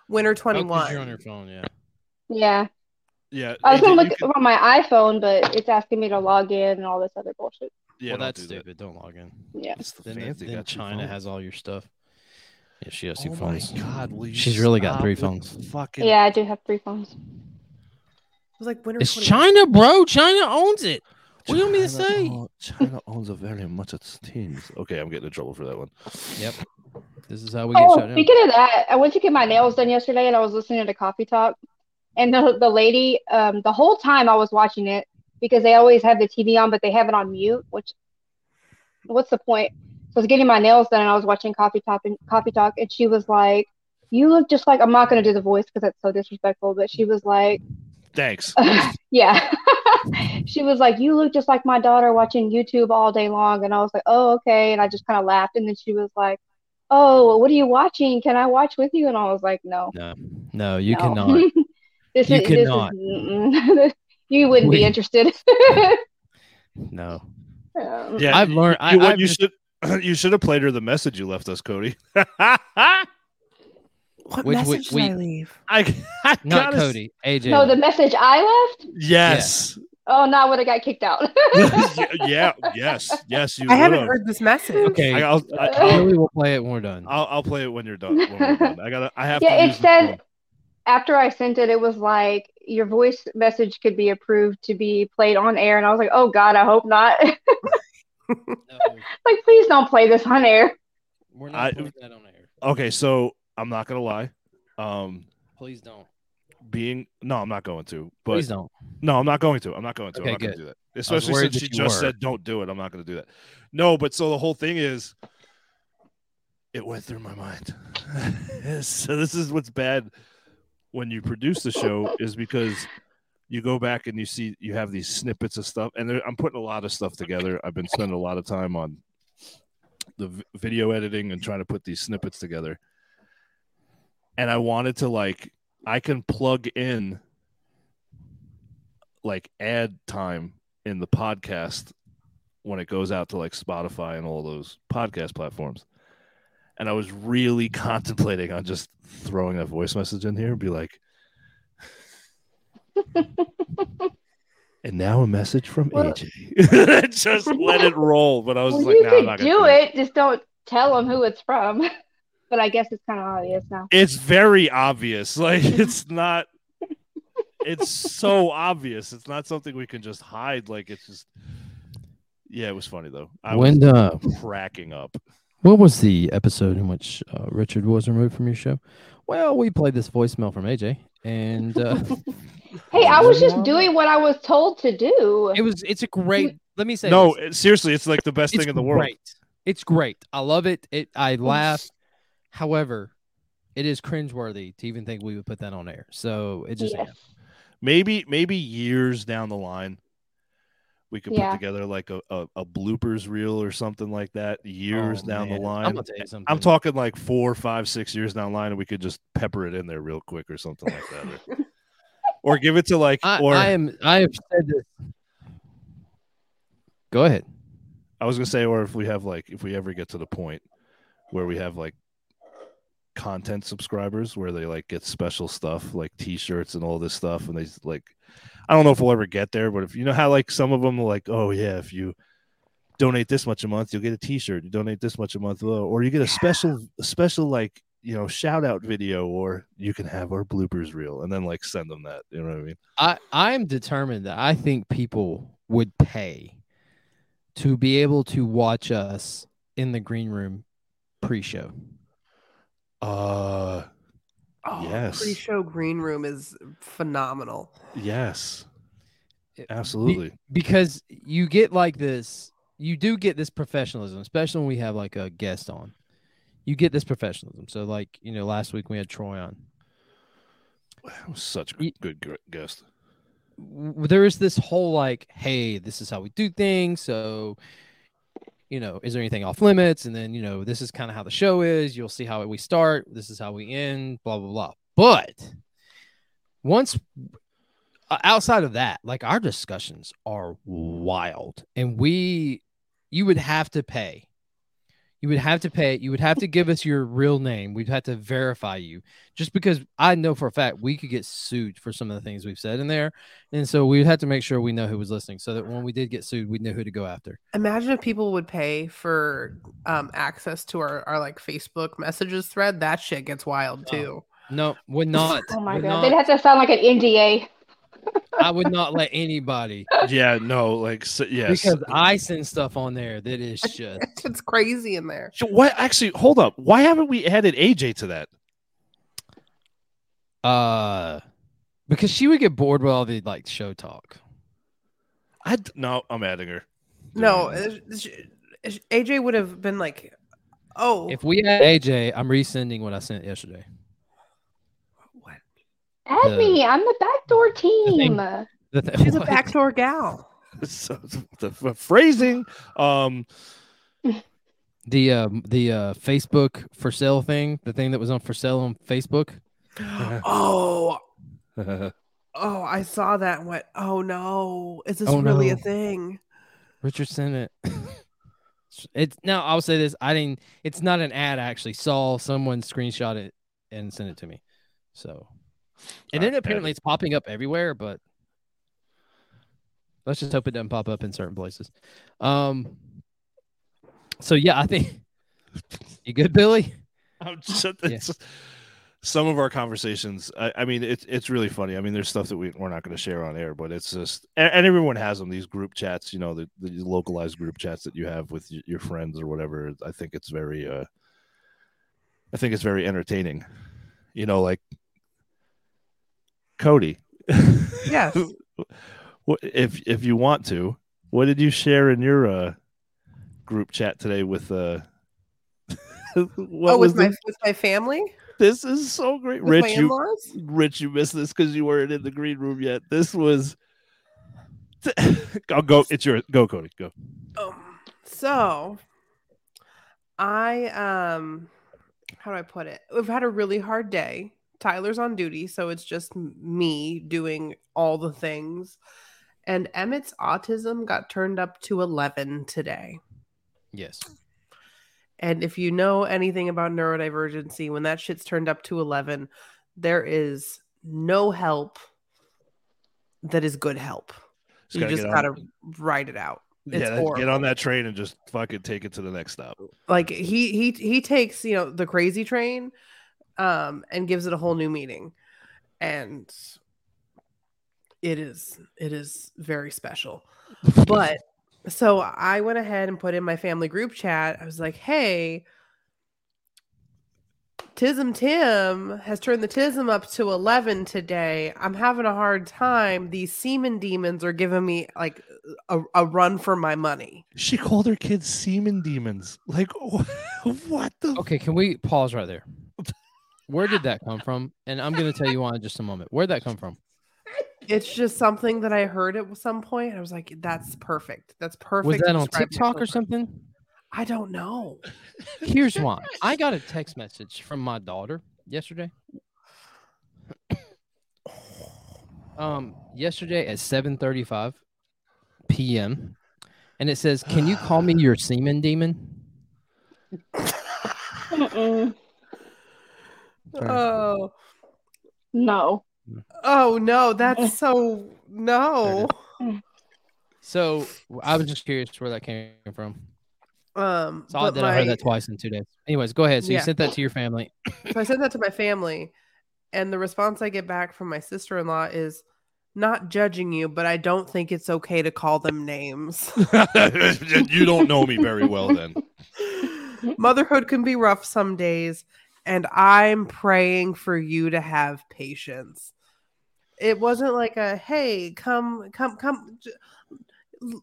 winter Oh, 'cause 21. You're on your phone. Yeah. Yeah, Yeah. I was AJ, gonna look could- on my iPhone, but it's asking me to log in and all this other bullshit. Yeah, well, that's do that. stupid. Don't log in. Yeah. It's the Then, fancy then China phones. has all your stuff. Yeah, she has two Oh phones. my god, will you She's really got three phones. the Fucking Yeah, I do have three phones. It was like winter It's 21. China, bro. China owns it. What do you want me to say? own- China owns a very much of teams. Okay, I'm getting in trouble for that one. Yep. This is how we get Oh, shut down. speaking of that, I went to get my nails done yesterday, and I was listening to Coffee Talk, and the the lady, um, the whole time I was watching it because they always have the TV on, but they have it on mute. Which, what's the point? So I was getting my nails done, and I was watching Coffee Talk and Coffee Talk, and she was like, "You look just like." I'm not gonna do the voice because that's so disrespectful, but she was like, Thanks. "Yeah." she was like, "You look just like my daughter watching YouTube all day long," and I was like, "Oh, okay," and I just kind of laughed, and then she was like. Oh, what are you watching? Can I watch with you? And I was like, no. No, no, you no. cannot. this You is, cannot. This is, mm-mm. You wouldn't We- be interested. No, Um, Yeah, I've learned. I, you, what I've you just- should you should have played her the message you left us, Cody. What Which- message which- did I we- leave? I, I not gotta- Cody. AJ. no, the message I left. Yes. Oh, no, I would have got kicked out. yeah, yeah, yes, yes. You I haven't would've. heard this message. okay. I, I'll, I, I'll, Billy will play it when we're done. I'll, I'll play it when you're done. When we're done. I gotta. I have Yeah, to. it said- After I sent it, it was like your voice message could be approved to be played on air, and I was like, oh God, I hope not. No, like, please don't play this on air. we're I- not putting that on air. Okay, so I'm not gonna lie. Um, Please don't. being no, I'm not going to. But Please don't. No, I'm not going to. I'm not going to. Okay, I'm not gonna do that. Especially since that she just were. said don't do it. I'm not going to do that. No, but so the whole thing is it went through my mind. so this is what's bad when you produce the show is because you go back and you see you have these snippets of stuff and I'm putting a lot of stuff together. I've been spending a lot of time on the v- video editing and trying to put these snippets together. And I wanted to like I can plug in like ad time in the podcast when it goes out to like Spotify and all those podcast platforms. And I was really contemplating on just throwing a voice message in here and be like, And now a message from Well- AJ. just let it roll. But I was Well, like, you no, I'm could not gonna do do it. Just don't tell them who it's from. but I guess it's kind of obvious now. It's very obvious. Like it's not. It's so obvious. It's not something we can just hide. Like it's just. Yeah, it was funny though. I when uh, was cracking up. What was the episode in which uh, Richard was removed from your show? Well, we played this voicemail from AJ, and uh, Hey, I was just doing what I was told to do. it was it's a great. Let me say No, this. it- seriously, it's like the best it's thing in the world. Great. It's great. I love it. It I laugh. However, it is cringeworthy to even think we would put that on air. So it just Yes. Maybe, maybe years down the line, we could Yeah. put together like a, a, a bloopers reel or something like that. Years Oh, down man. the I'm line, gonna tell you something. I'm talking like four, five, six years down the line, and we could just pepper it in there real quick or something like that, or, or give it to like, I, or I am. I have said this. Go ahead. I was gonna say, or if we have like, if we ever get to the point where we have like content subscribers where they like get special stuff like T-shirts and all this stuff, and they like, I don't know if we'll ever get there, but if you know how like some of them are like, oh yeah, if you donate this much a month, you'll get a T-shirt. You donate this much a month, or you get a special, a special like you know shout out video, or you can have our bloopers reel, and then like send them that. You know what I mean? I I'm determined that I think people would pay to be able to watch us in the green room pre-show. Uh, Oh, Yes. Pre-show green room is phenomenal. yes, Be- absolutely. because you get like this you do get this professionalism especially when we have like a guest on you get this professionalism so like you know last week we had troy on That was such a Ye- good gr- guest. there is this whole like hey this is how we do things so you know is there anything off limits? And then you know this is kind of how the show is. You'll see how we start. This is how we end blah blah blah. But once uh, outside of that like our discussions are wild. And we you would have to pay you would have to pay you would have to give us your real name we'd have to verify you just because i know for a fact we could get sued for some of the things we've said in there and so we'd have to make sure we know who was listening so that when we did get sued we'd know who to go after Imagine if people would pay for um, access to our, our like Facebook messages thread. That shit gets wild too. no would not oh my would god, not- they'd have to sound like an NDA. I would not let anybody Yeah, no, like so, yes. because i send stuff on there that is just It's crazy in there. So why actually hold up? Why haven't we added AJ to that? uh because she would get bored with all the like show talk I d- no, I'm adding her. No, Yeah. it's- it's- AJ would have been like, "Oh, if we had aj i'm resending what i sent yesterday what? Add The- me. I'm the backdoor team. The th- she's a backdoor gal." So, the, the phrasing. Um, the um the uh facebook for sale thing the thing that was on for sale on facebook oh, oh, I saw that. and went, "Oh no, is this Oh, really a thing?" richard sent it it's now i'll say this i didn't it's not an ad i actually saw someone screenshot it and sent it to me so and then apparently it's popping up everywhere but let's just hope it doesn't pop up in certain places um so yeah i think you good billy I'm just, it's, some of our conversations. I, I mean, it's it's really funny. I mean, there's stuff that we we're not going to share on air, but it's just and, and everyone has them. These group chats, you know, the, the localized group chats that you have with your friends or whatever. I think it's very. uh I think it's very entertaining. You know, like Cody. Yes. If if you want to? What did you share in your uh group chat today with uh oh, was with my with my family, this is so great with rich you rich you missed this because you weren't in the green room yet this was i'll go it's your go cody go Um, so I um how do I put it? We've had a really hard day. Tyler's on duty, so it's just me doing all the things. And Emmett's autism got turned up to 11 today. yes And if you know anything about neurodivergency, when that shit's turned up to 11, there is no help that is good help. Just you just gotta on- ride it out. It's yeah, get on that train and just fucking take it to the next stop. Like he he he takes you know the crazy train, um, and gives it a whole new meaning, and it is it is very special. But so I went ahead and put in my family group chat. I was like, hey. Tism Tim has turned the Tism up to 11 today. I'm having a hard time. These semen demons are giving me like a, a run for my money. She called her kids semen demons. Like, what the? Okay, can we pause right there? Where did that come from? And I'm going to tell you why in just a moment. Where'd that come from? It's just something that I heard at some point. I was like, that's perfect. That's perfect. Was to that on describe my TikTok or something? I don't know. Here's why. I got a text message from my daughter yesterday. Um, yesterday at 7:35 p.m. and it says, "Can you call me your semen demon?" Mm-mm. Okay. Oh, No. oh no, that's so no. So I was just curious where that came from. Um, So I but that I heard that twice in two days. Anyways, go ahead. So you sent that to your family. so I sent that to my family, and the response I get back from my sister in law is not judging you, but I don't think it's okay to call them names. you don't know me very well, then. Motherhood can be rough some days, and I'm praying for you to have patience. It wasn't like a hey, come, come, come.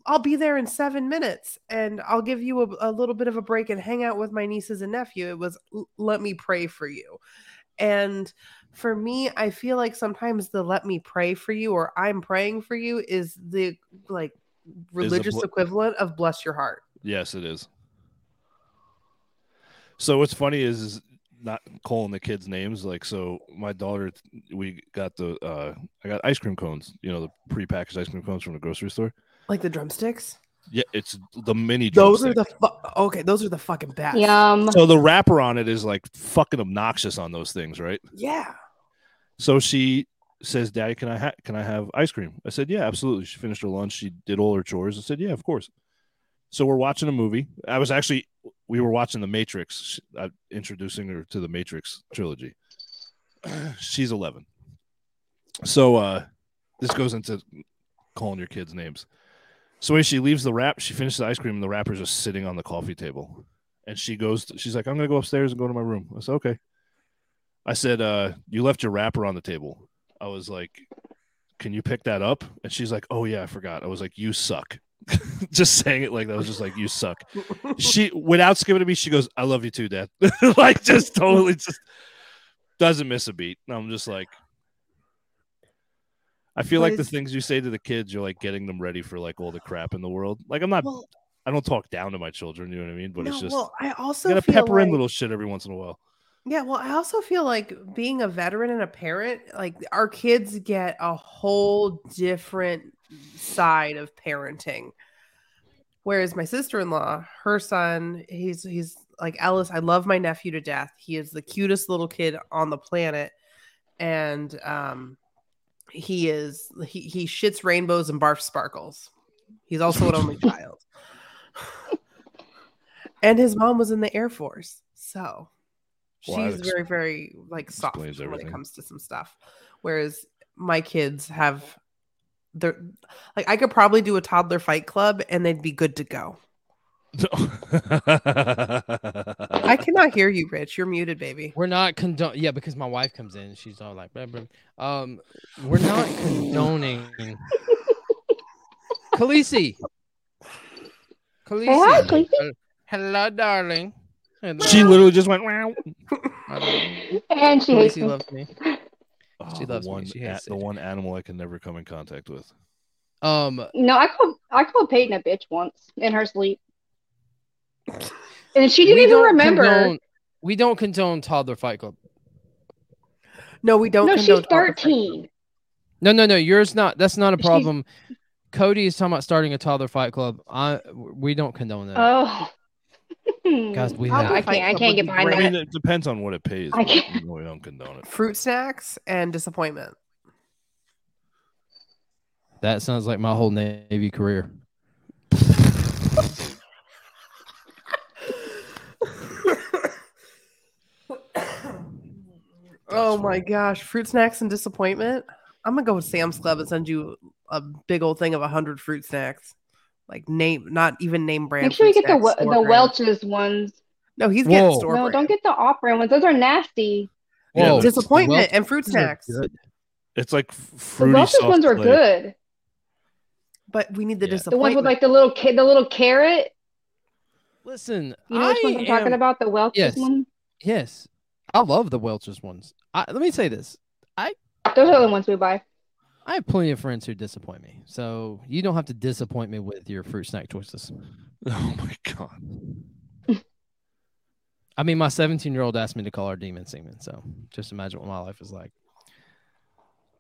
I'll be there in seven minutes and I'll give you a, a little bit of a break and hang out with my nieces and nephew. It was let me pray for you. And for me, I feel like sometimes the let me pray for you or I'm praying for you is the like religious bl- equivalent of bless your heart. Yes, it is. So what's funny is, is not calling the kids names. Like, so my daughter, we got the, uh, I got ice cream cones. You know, the prepackaged ice cream cones from the grocery store. Like the drumsticks. Yeah, it's the mini. Those are the fu- okay. Those are the fucking best. Yum. So the wrapper on it is like fucking obnoxious on those things, right? Yeah. So she says, "Daddy, can I ha- can I have ice cream?" I said, "Yeah, absolutely." She finished her lunch. She did all her chores. I said, "Yeah, of course." So we're watching a movie. I was actually we were watching The Matrix, uh, introducing her to the Matrix trilogy. She's 11. So uh this goes into calling your kids names. So when she leaves the wrap, she finishes the ice cream and the wrapper's just sitting on the coffee table. And she goes, she's like, I'm gonna go upstairs and go to my room. I said, okay. I said, uh, you left your wrapper on the table. I was like, can you pick that up? And she's like, oh yeah, I forgot. I was like, you suck. just saying it like that I was just like, you suck. She without skipping to me, she goes, I love you too, Dad. like just totally just doesn't miss a beat. I'm just like I feel But like the things you say to the kids, you're like getting them ready for like all the crap in the world. Like I'm not well, I don't talk down to my children, you know what I mean? But no, it's just well, I also gotta pepper in little shit every once in a while. Yeah, well, I also feel like being a veteran and a parent, like our kids get a whole different side of parenting. Whereas my sister-in-law, her son, he's he's like Ellis, I love my nephew to death. He is the cutest little kid on the planet. And um he is he he shits rainbows and barfs sparkles. He's also an only child. and his mom was in the Air Force. So she's very, very like soft when it comes to some stuff. Whereas my kids have they're like I could probably do a toddler fight club and they'd be good to go. I cannot hear you, Rich. You're muted, baby. We're not condone. Yeah, because my wife comes in, she's all like, blah, blah. um, we're not condoning. Khaleesi. Khaleesi. hi, Khaleesi. Uh, Hello, darling. Hello. she literally just went wow. And she hates me. loves me. Oh, She the loves me. one, She a- hates the one animal I can never come in contact with. Um, No, I called I called Peyton a bitch once in her sleep. And she didn't even remember. condone- we don't condone toddler fight club. No, we don't. no, condone she's toddler fight club. 13. No, no, no. Yours not. That's not a She's- problem. Cody is talking about starting a toddler fight club. I we don't condone that. Oh. Guys, we I have- I can't I can't get Club behind would I mean, it depends on what it pays. I can't- We don't condone it. Fruit snacks and disappointment. That sounds like my whole Navy career. oh my gosh, fruit snacks and disappointment. I'm gonna go with Sam's Club and send you a big old thing of hundred fruit snacks, like name, not even name brand. Make sure you get the snacks, Wel- store the brand. Welch's ones. No, he's getting store No, brand. don't get the off-brand ones. Those are nasty. Yeah, Whoa, the- disappointment Welch's and fruit snacks. It's like f- The Welch's ones are play. good. But we need the Yeah. The ones with like the little kid, the little carrot. Listen, You know which I ones I'm talking about? The Welch's Yes. one. Yes, I love the Welch's ones. I, let me say this: I Those are the ones we buy. I have plenty of friends who disappoint me, so you don't have to disappoint me with your fruit snack choices. Oh my god. I mean, my 17 year old asked me to call her demon semen, so just imagine what my life is like.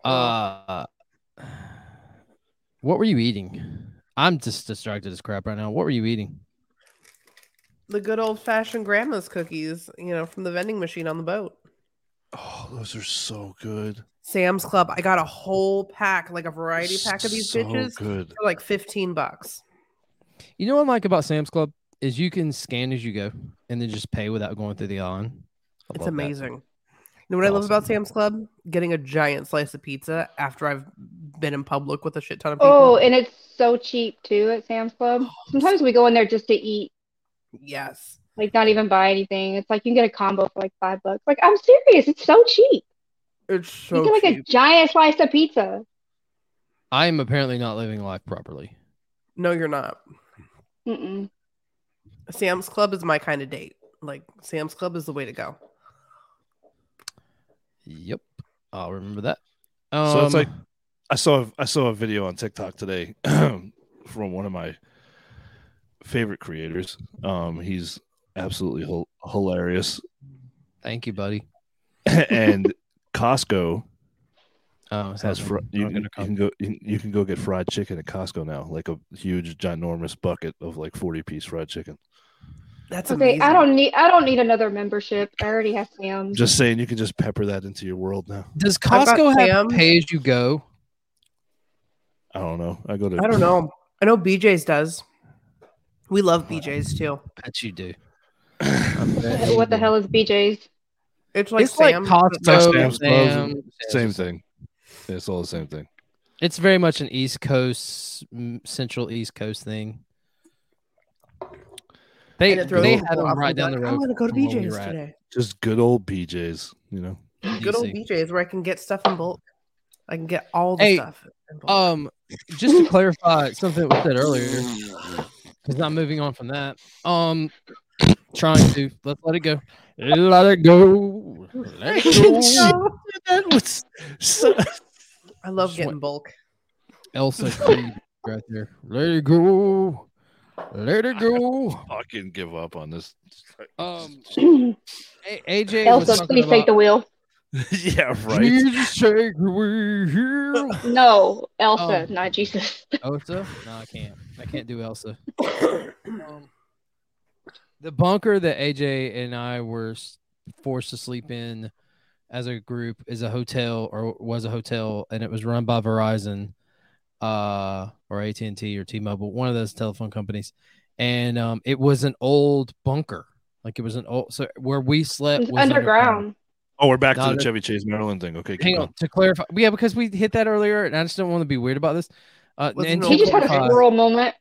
Uh, what were you eating? I'm just distracted as crap right now. What were you eating? the good old fashioned grandma's cookies, you know, from the vending machine on the boat. Oh, those are so good. Sam's Club. I got a whole pack, like a variety pack of these so bitches good. for like 15 bucks. You know what I like about Sam's Club is you can scan as you go and then just pay without going through the line. I It's love that. amazing. You know what I love about Sam's Club? Getting a giant slice of pizza after I've been in public with a shit ton of oh, people. Oh, and it's so cheap too at Sam's Club. Oh, Sometimes we go in there just to eat, yes. like not even buy anything. It's like you can get a combo for like five bucks. Like I'm serious, it's so cheap. It's so you get like cheap. a giant slice of pizza. I am apparently not living life properly. No, you're not. Mm-mm. Sam's Club is my kind of date. Like Sam's Club is the way to go. Yep. I'll remember that. So it's Um, like I saw I saw a video on TikTok today from one of my favorite creators. Um, he's absolutely hil- hilarious, thank you, buddy. and Costco Oh, has I'm fr- you, can, you can go you can- you can go get fried chicken at Costco now, like a huge ginormous bucket of like forty piece fried chicken. That's Okay, amazing. I don't need I don't need another membership. I already have Sam. Just saying, you can just pepper that into your world now. Does Costco have pay as you go? I don't know. I go to I don't know. I know BJ's does. We love BJ's too. Bet you do. what the hell is BJ's? It's like it's like Costco. but- Like Sam's Clubs, Sam's, Same thing. It's all the same thing. It's very much an East Coast, Central East Coast thing. They, and it they had them right and down the road. I'm gonna go to from where we BJ's were at. today. Just good old BJ's, you know. Good old BJ's where I can get stuff in bulk. I can get all the Hey, stuff. In bulk. Um, just to clarify something that was said earlier, because I'm moving on from that. Um, trying to let's let it go. Let it go. Let it go. that was so, I love getting went- bulk. Elsa right there. Let it go. Let it go. I fucking give up on this. Um, AJ Elsa, talking please take the wheel. yeah, right. Jesus take the wheel. No, Elsa, Um, not Jesus. Elsa? No, I can't. I can't do Elsa. Um, the bunker that AJ and I were forced to sleep in as a group is a hotel or was a hotel, and it was run by Verizon, uh, or AT and T or T-Mobile, one of those telephone companies, and um, it was an old bunker. Like it was an old so where we slept It's was underground. Oh, we're back No, to the that- Chevy Chase Maryland thing. Okay, Hang going. on to clarify. Yeah, because we hit that earlier, and I just don't want to be weird about this. Uh, and He just had a clarify- squirrel moment.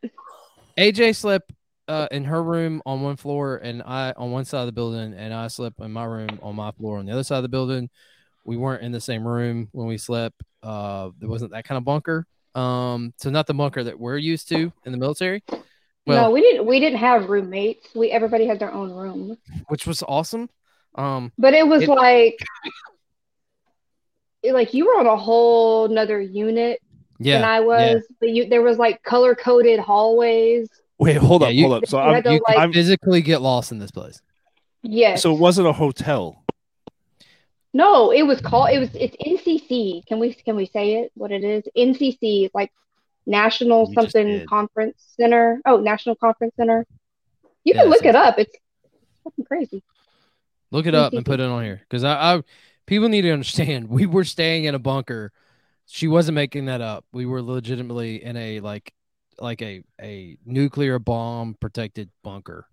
AJ slept uh, in her room on one floor, and I on one side of the building, and I slept in my room on my floor on the other side of the building. We weren't in the same room when we slept. Uh, there wasn't that kind of bunker. Um, so not the bunker that we're used to in the military. Well, no, we didn't. We didn't have roommates. We everybody had their own room. which was awesome. Um, But it was It- like, it- like you were on a whole nother unit yeah, than I was. But you, there was like color coded hallways. Wait, hold Yeah, up, you- hold up. So I'm, had to, you like- can physically get lost in this place. Yes. so it wasn't a hotel. no, it was called. It was. It's NCC. Can we can we say it? What it is? NCC. Like National You something. Conference Center. Oh, National Conference Center. You Yeah, can look it up. It's fucking crazy. Look it up and put it on here because I, I people need to understand we were staying in a bunker She wasn't making that up. We were legitimately in a like like a a nuclear bomb protected bunker.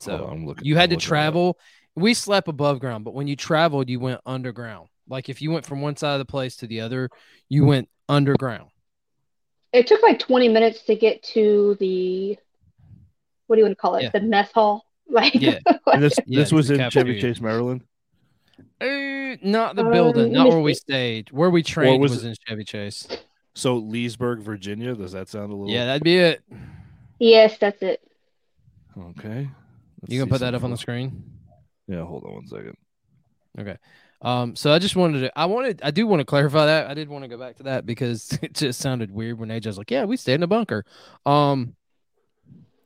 So Hold on, I'm looking- you had I'm to looking it up. travel. We slept above ground, but when you traveled, you went underground. Like if you went from one side of the place to the other, you went underground. It took like 20 minutes to get to the what do you want to call it? Yeah. The mess hall. Like, Yeah. And this Yeah, this was the in Chevy cafeteria. Chase, Maryland. Uh, not the building, let not me where we stayed. Where we trained was was, in Chevy Chase. So Leesburg, Virginia. Does that sound a little? Yeah, that'd be it. yes, that's it. Okay. Let's You see gonna put that up on the screen? Yeah. Hold on one second. Okay. Um, so I just wanted to, I wanted, I do want to clarify that. I did want to go back to that because it just sounded weird when AJ was like, yeah, we stayed in a bunker. Um,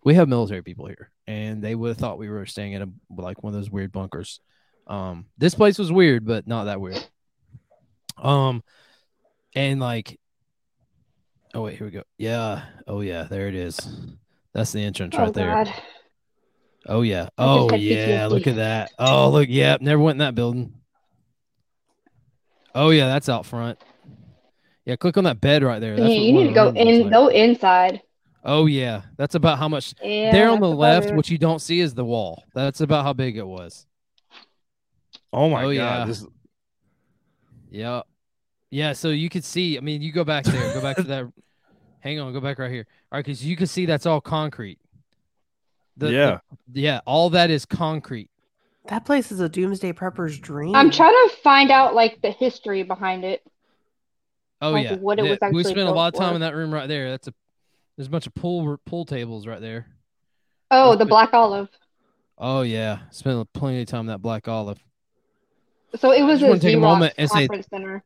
we have military people here and they would have thought we were staying in a, like one of those weird bunkers. Um, this place was weird, but not that weird. Um, and like, oh wait, here we go. Yeah. Oh yeah, there it is. That's the entrance Oh right there. God. Oh yeah. Oh had yeah. Look at that. Oh look. Yeah. Never went in that building. Oh yeah, that's out front. Yeah, click on that bed right there. That's Yeah, you need to go in, like. go inside. Oh yeah, that's about how much. Yeah, there on the left, it. what you don't see is the wall. That's about how big it was. Oh my Oh, god. yeah. This Yeah. Yeah, so you could see. I mean, you go back there. Go back to that. Hang on. Go back right here. All right, because you can see that's all concrete. The- the- yeah. yeah. All that is concrete. That place is a doomsday prepper's dream. I'm trying to find out like the history behind it. Oh Like, yeah. what it Yeah, was we spent a lot of time for. in that room right there. That's a. There's a bunch of pool pool tables right there. Oh, Let's the put- Black Olive. Oh yeah, spent plenty of time in that black olive. So it was just a wanna take a moment and say- conference center.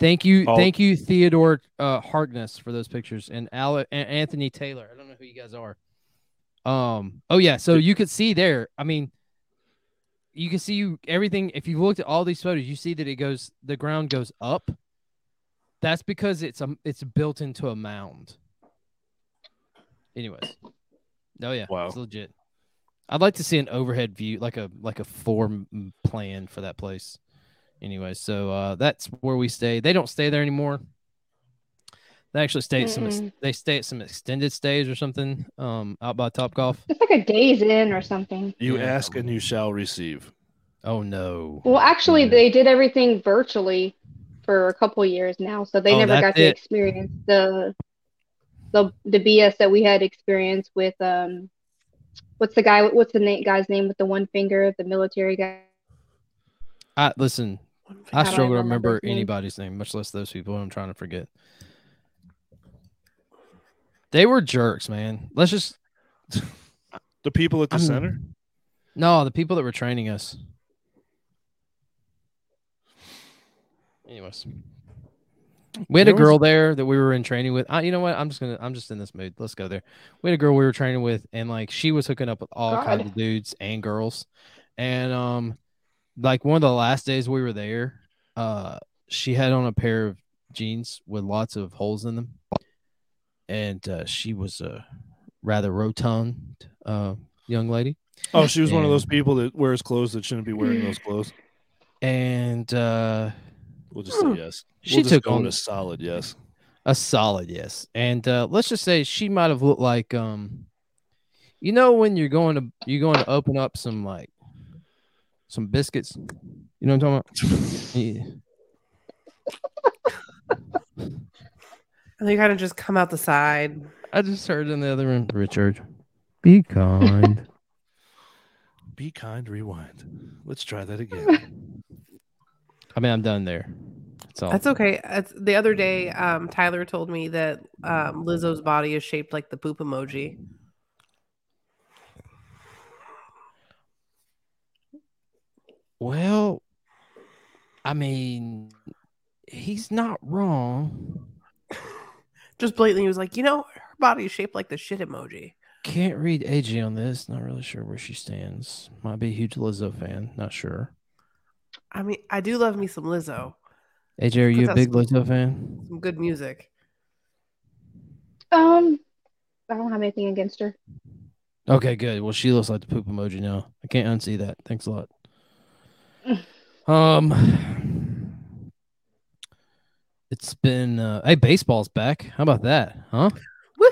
Thank you, Oh. thank you, Theodore uh, Harkness for those pictures, and Al- and Anthony Taylor. I don't know who you guys are. Um. Oh yeah. So you could see there. I mean, you can see you everything. If you looked at all these photos, you see that it goes. The ground goes up. That's because it's a it's built into a mound. Anyways. Oh yeah. Wow. It's legit. I'd like to see an overhead view, like a like a form plan for that place. Anyway, so uh, that's where we stay. They don't stay there anymore. They actually stay at some. Mm-mm. They stay at some extended stays or something. Um, out by Top Golf. It's like a Days Inn or something. You Yeah. ask and you shall receive. Oh no. Well, actually, Yeah. they did everything virtually for a couple years now, so they Oh, never that's got to experience the the the BS that we had experienced with um, what's the guy? What's the na- guy's name with the one finger? The military guy. I listen. I I struggle to remember remember anybody's name, much less those people. I'm trying to forget. They were jerks, man. Let's just The people at the I'm- center. no the people that were training us. Anyways, we had a girl there that we were in training with. I, you know what? I'm just gonna. I'm just in this mood. Let's go there. We had a girl we were training with, and like she was hooking up with all kinds of dudes and girls, and um, like one of the last days we were there, uh, she had on a pair of jeans with lots of holes in them, and uh, she was a rather rotund uh young lady, Oh, she was one of those people that wears clothes that shouldn't be wearing those clothes. and uh, We'll just say yes. She we'll took on- a solid yes. A solid yes. And uh let's just say she might have looked like um you know when you're going to you're going to open up some like some biscuits. You know what I'm talking about? Yeah. And they kind of just come out the side. I just heard in the other room, Richard. Be kind. Be kind, rewind. Let's try that again. I mean, I'm done there. That's all. That's okay. It's, the other day, um, Tyler told me that um, Lizzo's body is shaped like the poop emoji. Well, I mean, he's not wrong. Just blatantly, he was like, you know, her body is shaped like the shit emoji. Can't read AJ on this. Not really sure where she stands. Might be a huge Lizzo fan. Not sure. I mean, I do love me some Lizzo, AJ, are you a big that's- Lizzo fan? some good music. Um, I don't have anything against her. Okay, good. Well, she looks like the poop emoji now. I can't unsee that. Thanks a lot. Um, It's been uh, hey, baseball's back. How about that, huh? Woohoo!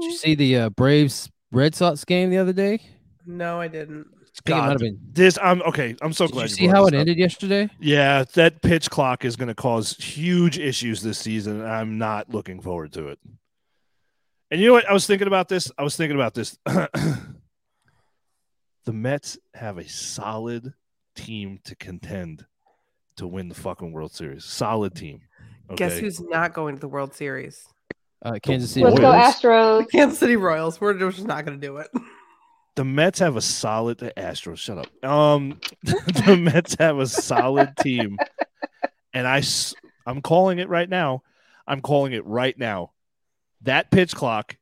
Did you see the uh, Braves Red Sox game the other day? No, I didn't. I think it might God, been. this I'm okay. I'm so Did glad you see brought how it up. ended yesterday? Yeah, that pitch clock is going to cause huge issues this season. and I'm not looking forward to it. And you know what? I was thinking about this. I was thinking about this. the Mets have a solid team to contend to win the fucking World Series. Solid team. Okay. Guess who's not going to the World Series? Uh, Kansas City. Let's go Royals. The Astros. Kansas City Royals. We're just not going to do it. the Mets have a solid the Astros. Shut up. Um, the Mets have a solid team, and I I'm calling it right now. I'm calling it right now. That pitch clock,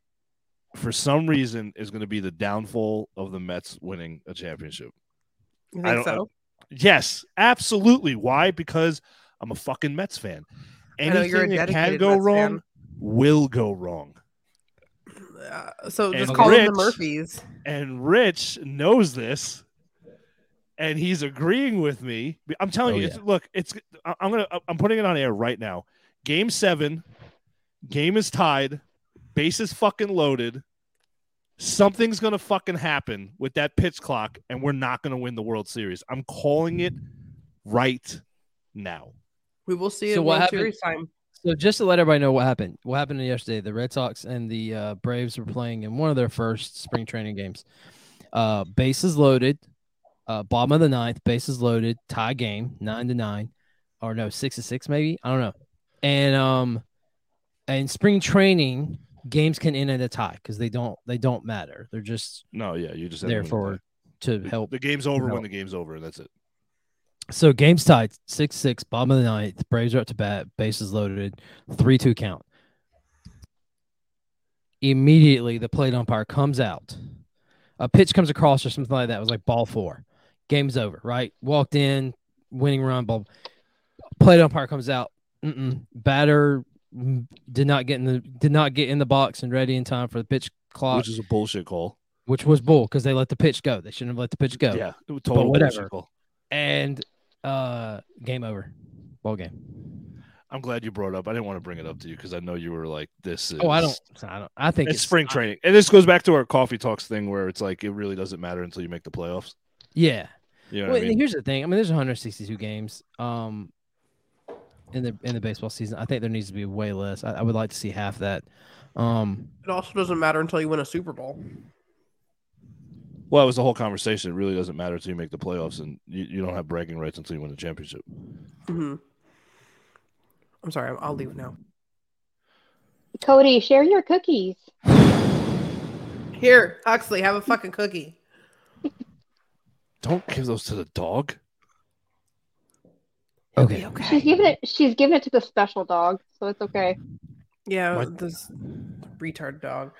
for some reason, is going to be the downfall of the Mets winning a championship. You I think don't- so? Yes, absolutely. Why? Because I'm a fucking Mets fan. I know you're Anything that can go Mets wrong fan. will go wrong. Uh, so just And call them the Murphys. and Rich knows this, and he's agreeing with me. I'm telling Oh, you, it's, look, it's I'm gonna I'm putting it on air right now. Game seven, game is tied, base is fucking loaded. Something's gonna fucking happen with that pitch clock, and we're not gonna win the World Series. I'm calling it right now. We will see So in what World happened- Series time. So just to let everybody know what happened. What happened yesterday? The Red Sox and the uh, Braves were playing in one of their first spring training games. Uh, bases loaded. Uh, bottom of the ninth, bases loaded, tie game, nine to nine, or no, six to six, maybe. I don't know. And um, and spring training, games can end at a tie because they don't they don't matter. They're just No, yeah, you just have there to for to help. The game's over help. when the game's over, and that's it. So game's tied, six six, bottom of the ninth. Braves are up to bat, bases loaded, three two count. Immediately, the plate umpire comes out. A pitch comes across or something like that. It was like ball four. Game's over. Right? Walked in, winning run. Ball. Plate umpire comes out. Mm-mm. Batter did not get in the did not get in the box and ready in time for the pitch clock, Which is a bullshit call. which was bull because they let the pitch go. They shouldn't have let the pitch go. Yeah, total whatever. bullshit call. And uh, game over. Ball game. I'm glad you brought it up. I didn't want to bring it up to you because I know you were like, "This is." Oh, I don't. I don't. I think It's, spring training, and this goes back to our coffee talks thing, where it's like it really doesn't matter until you make the playoffs. Yeah. You know Well, I mean? here's the thing. I mean, there's 162 games. Um, in the in the baseball season, I think there needs to be way less. I, I would like to see half that. Um, It also doesn't matter until you win a Super Bowl. Well, it was the whole conversation. It really doesn't matter until you make the playoffs, and you, you don't have bragging rights until you win the championship. Mm-hmm. I'm sorry. I'll leave now. Cody, share your cookies. Here, Huxley, have a fucking cookie. Don't give those to the dog. Okay. Okay. She's giving it. She's giving it to the special dog, so it's okay. Yeah, What? this retard dog.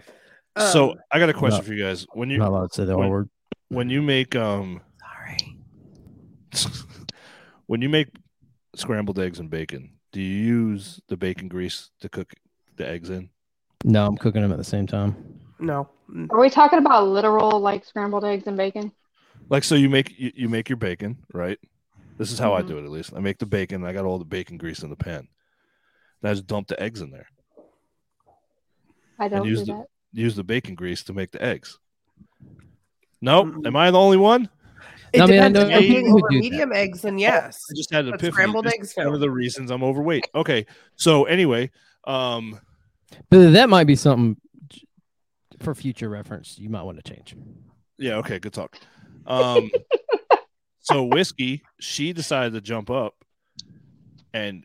so Um, I got a question no. for you guys. When you not allowed to say the Wait. R word. when you make um sorry. when you make scrambled eggs and bacon, do you use the bacon grease to cook the eggs in? No, I'm cooking them at the same time. No. Are we talking about literal like scrambled eggs and bacon? Like so, you make you, you make your bacon, right? This is how I Mhm. do it. At least I make the bacon. I got all the bacon grease in the pan. And I just dump the eggs in there. I don't use do the- that. Use the bacon grease to make the eggs. No, Mm-mm. am I the only one? It I mean, I depends. know if you're you being would over do that. medium eggs, then yes. I just had an But epiphany. scrambled This eggs, one of the reasons I'm overweight. Okay, so anyway, um, But that might be something for future reference. You might want to change. yeah, okay, good talk. Um, so whiskey, she decided to jump up and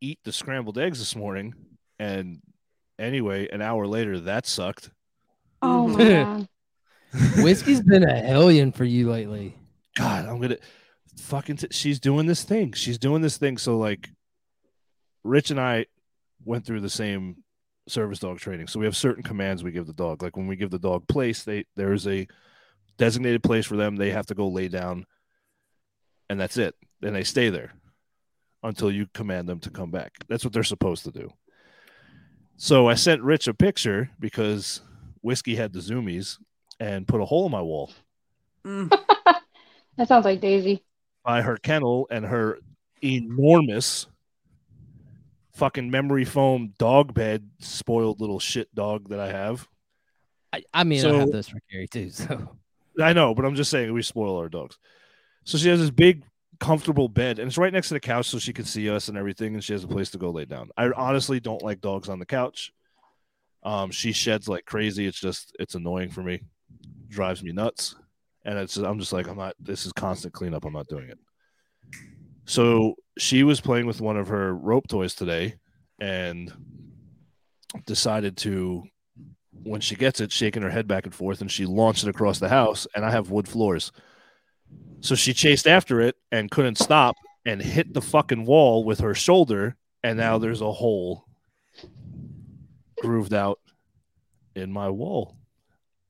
eat the scrambled eggs this morning, and anyway, an hour later, that sucked. Oh my Mhm. god. Whiskey's been a hellion for you lately. God, I'm gonna fucking. T- she's doing this thing. She's doing this thing. So like, Rich and I went through the same service dog training. So we have certain commands we give the dog. Like when we give the dog place, they there is a designated place for them. They have to go lay down, and that's it. And they stay there until you command them to come back. That's what they're supposed to do. So I sent Rich a picture because Whiskey had the zoomies and put a hole in my wall. Mm. That sounds like Daisy. by her kennel and her enormous fucking memory foam dog bed, spoiled little shit dog that I have. I, I mean, I have this for Carrie too. So I know, but I'm just saying we spoil our dogs. So she has this big, comfortable bed, and it's right next to the couch, so she can see us and everything, and she has a place to go lay down. I honestly don't like dogs on the couch. Um, she sheds like crazy. It's just it's annoying for me, drives me nuts, and it's I'm just like I'm not. This is constant cleanup. I'm not doing it. So she was playing with one of her rope toys today, and decided to when she gets it, shaking her head back and forth, and she launched it across the house. And I have wood floors, so she chased after it and couldn't stop and hit the fucking wall with her shoulder, and now there's a hole grooved out in my wall.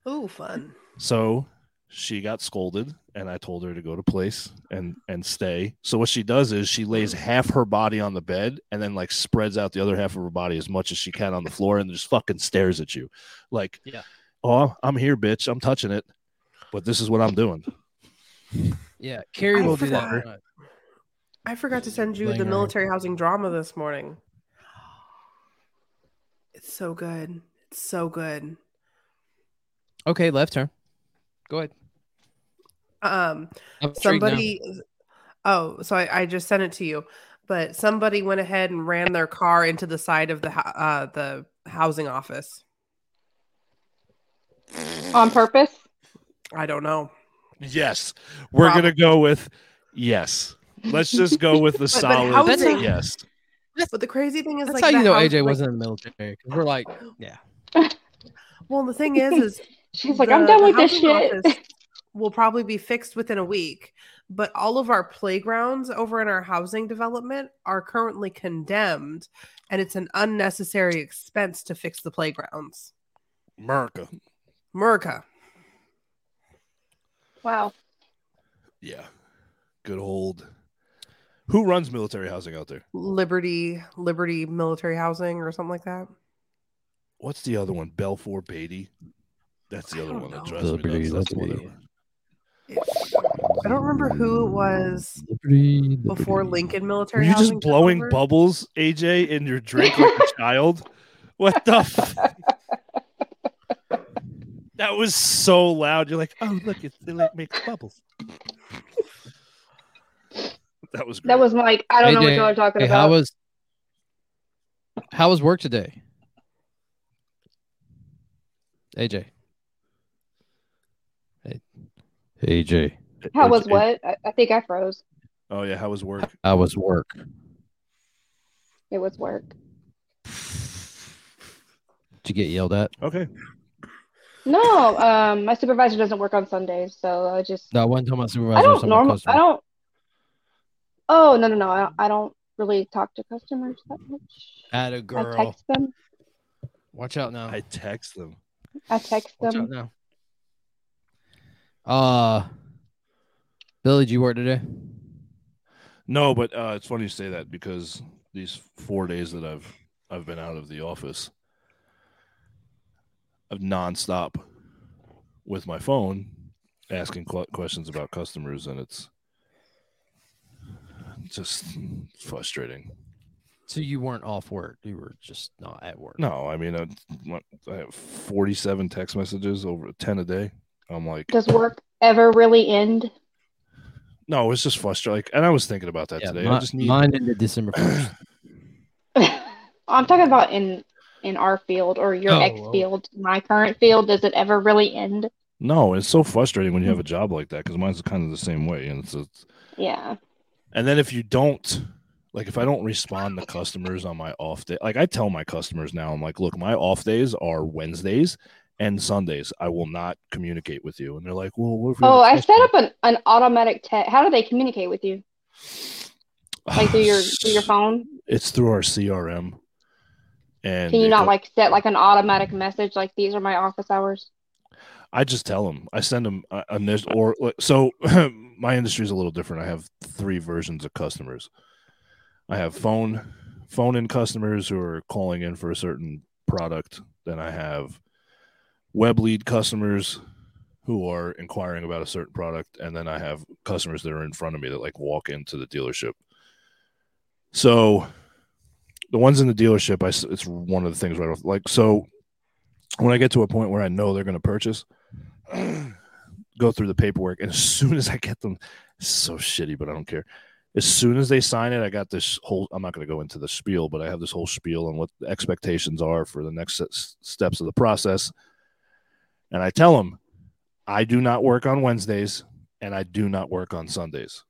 Oh, fun. So she got scolded, and I told her to go to place and and stay. So what she does is she lays half her body on the bed and then like spreads out the other half of her body as much as she can on the floor and just fucking stares at you, like, Yeah. oh, I'm here, bitch, I'm touching it, but this is what I'm doing. Yeah, Carrie I will do that. I forgot to send you Laying the her- military housing drama this morning. It's so good. It's so good. Okay, left turn. Go ahead. Um, I'm now. somebody oh so I, I just sent it to you but somebody went ahead and ran their car into the side of the uh the housing office On purpose? i don't know Yes, we're Probably. gonna go with yes. Let's just go with the but solid housing- yes. but the crazy thing is That's like how you know AJ like- wasn't in the military. 'cause we're like, yeah. well the thing is is She's like, I'm done with this shit. office will probably be fixed within a week but all of our playgrounds over in our housing development are currently condemned and it's an unnecessary expense to fix the playgrounds America. Murica. Wow. Yeah. Good old. Who runs military housing out there? Liberty, Liberty Military Housing, or something like that. What's the other one? Balfour Beatty. That's the I other don't one that know. drives Liberty, me nuts. That's the one Liberty. I don't remember who it was Liberty, before Liberty. Lincoln Were Military you just blowing bubbles, AJ, in your drink like a child? What the? F- that was so loud. You're like, oh look, it, it like makes bubbles. That was great. That was like, I don't know what y'all are talking Hey, about. how was how was work today? AJ. Hey, AJ. How was what? I, I think I froze. Oh yeah, how was work? How was work? It was work. Did you get yelled at? Okay. No, um, my supervisor doesn't work on Sundays, so I just No, I wasn't talking about supervisor. I I don't talking about normal. I don't. Oh no no no! I don't, I don't really talk to customers that much. At a I girl. I text them. Watch out now. I text them. I text Watch them. out now. Uh Billy, did you work today? No, but uh, it's funny you say that because these four days that I've I've been out of the office, I've nonstop with my phone asking qu- questions about customers, and it's just frustrating. So you weren't off work. You were just not at work. No, I mean, I, I have forty-seven text messages over ten a day. I'm like, Does work ever really end? no, it's just frustrating. Like, and I was thinking about that Yeah, today. mi- I just need mine ended December first. I'm talking about in in our field or your Oh, ex oh. field. My current field. Does it ever really end? no. It's so frustrating when you have a job like that because mine's kind of the same way, and it's, it's Yeah. And then if you don't, like, if I don't respond to customers on my off day, like I tell my customers now, I'm like, look, my off days are Wednesdays and Sundays. I will not communicate with you. And they're like, well, what if Oh, I set up an, an automatic text. How do they communicate with you? Like through your through your phone? It's through our CRM. And Can you not like set like an automatic message like these are my office hours? I just tell them. I send them a, a or uh, so. my industry is a little different. I have three versions of customers. I have phone phone in customers who are calling in for a certain product. Then I have web lead customers who are inquiring about a certain product, and then I have customers that are in front of me that like walk into the dealership. So the ones in the dealership, I it's one of the things right off. Like so, when I get to a point where I know they're going to purchase, go through the paperwork, and as soon as I get them, so shitty, but I don't care. As soon as they sign it, I got this whole. I'm not going to go into the spiel, but I have this whole spiel on what the expectations are for the next steps of the process, and I tell them, I do not work on Wednesdays, and I do not work on Sundays.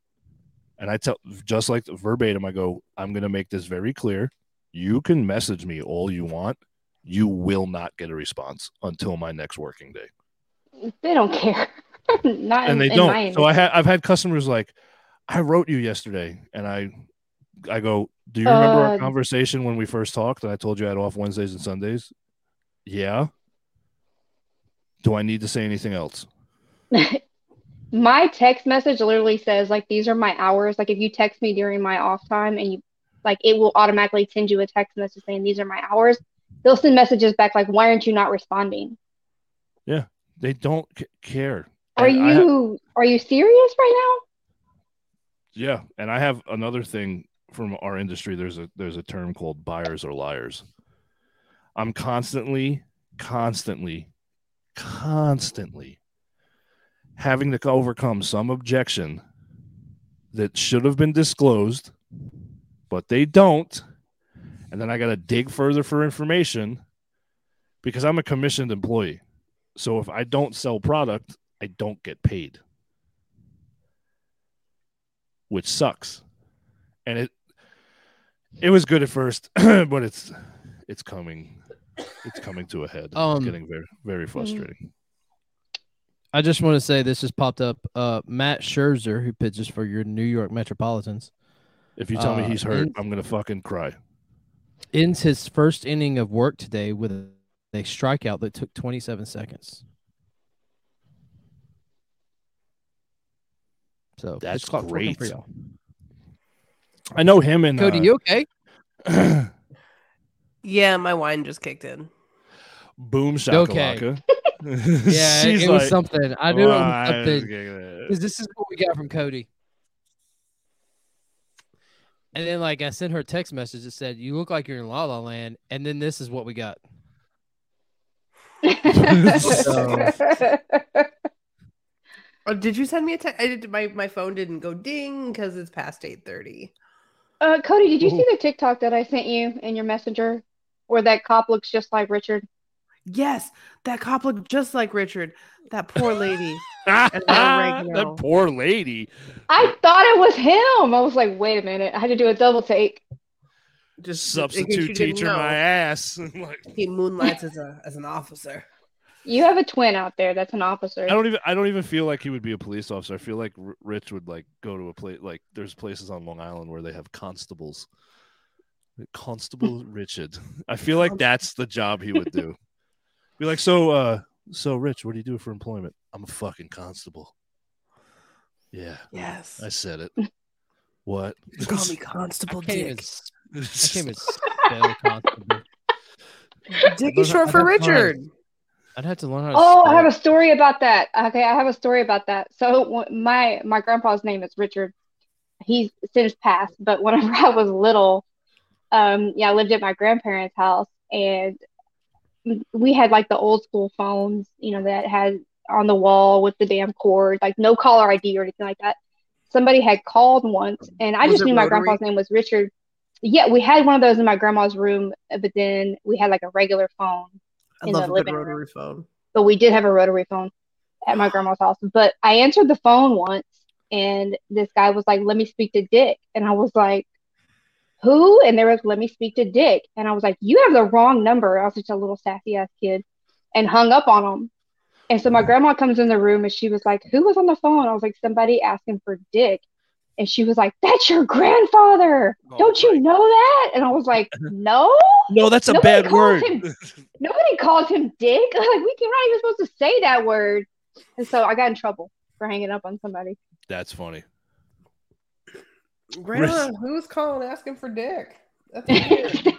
And I tell just like verbatim, I go, I'm going to make this very clear. You can message me all you want. You will not get a response until my next working day. They don't care. Not And in, they don't. So I had I've had customers like, I wrote you yesterday, and I I go, Do you remember our Uh, conversation when we first talked? And I told you I had off Wednesdays and Sundays. Yeah. Do I need to say anything else? my text message literally says like these are my hours. Like if you text me during my off time and you like it will automatically send you a text message saying these are my hours. They'll send messages back like why aren't you not responding? Yeah, they don't c- care. Are And I ha- you are you serious right now? Yeah, and I have another thing from our industry. There's a there's a term called buyers or liars. I'm constantly, constantly, constantly having to overcome some objection that should have been disclosed, but they don't. And then I got to dig further for information because I'm a commissioned employee. So if I don't sell product, I don't get paid which sucks. And it it was good at first, but it's it's coming it's coming to a head. Um, it's getting very very frustrating. I just want to say this has popped up. Uh, Max Scherzer, who pitches for your New York Metropolitans, If you tell me uh, he's hurt, in- I'm gonna fucking cry. ends his first inning of work today with a, a strikeout that took 27 seconds. So That's pitch clock's working for great. y'all. I know him and Cody, uh, you okay? Yeah, my wine just kicked in. Boom Okay. shakalaka. Yeah, it, She's it was like, something. I knew it "Well, was was something. Because this is what we got from Cody. And then, like, I sent her a text message that said, "You look like you're in La La Land," and then this is what we got. now? Oh, did you send me a text? I did. My my phone didn't go ding because it's past eight thirty. uh, Cody, did you see the TikTok that I sent you in your messenger where that cop looks just like Richard? Yes, that cop looked just like Richard. That poor lady. that poor lady. I thought it was him. I was like, wait a minute. I had to do a double take. Just in case you Substitute teacher my ass. like, He moonlights as a as an officer. You have a twin out there that's an officer. I don't even I don't even feel like he would be a police officer. I feel like R- Rich would like go to a place like there's places on Long Island where they have constables. Constable Richard. I feel like that's the job he would do. Be like, so uh so Rich, what do you do for employment? I'm a fucking constable. Yeah, Yes. I said it. What? You call me Constable I can't even, Dick. s- I can't even spell constable. Dick is short for don't. Richard. I'd have to learn how to. Oh, I have a story about that. Okay, I have a story about that. So my my grandpa's name is Richard. He's since passed, but whenever I was little, um, yeah, I lived at my grandparents' house, and we had like the old school phones, you know, that had on the wall with the damn cord, like no caller ID or anything like that. Somebody had called once, and I Was just knew my grandpa's name was Richard. Yeah, we had one of those in my grandma's room, but then we had like a regular phone I in love the living room rotary phone. but we did have a rotary phone at my grandma's house. But I answered the phone once, and this guy was like, "Let me speak to Dick," and I was like, "Who?" And they were like, "Let me speak to Dick," and I was like, "You have the wrong number." I was such a little sassy ass kid, and hung up on him. And so my mm. grandma comes in the room, and she was like, "Who was on the phone?" I was like, "Somebody asking for Dick." And she was like, "That's your grandfather. Oh Don't you know that?" And I was like, "No." No, that's a Nobody bad word. him- Nobody calls him Dick. Like we can, we're not even supposed to say that word. And so I got in trouble for hanging up on somebody. that's funny. Grandma, who's calling asking for Dick? That's weird.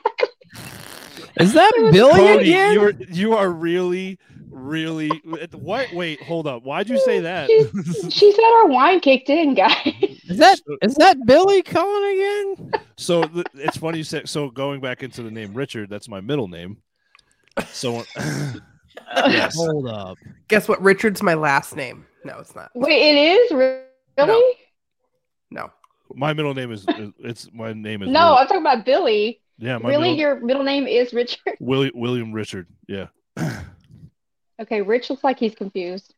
Is that Billy Cody, again? you're you are really, really what wait, hold up. Why'd you say that? she said our wine kicked in, guys. Is that is that Billy calling again? So th- it's funny you said. So going back into the name Richard, that's my middle name. So yes, Hold up. Guess what? Richard's my last name. No, it's not. Wait, it is really? No. My middle name is it's my name is No, Will- I'm talking about Billy. yeah my Really, middle, your middle name is Richard? William William Richard yeah. Okay, Rich looks like he's confused.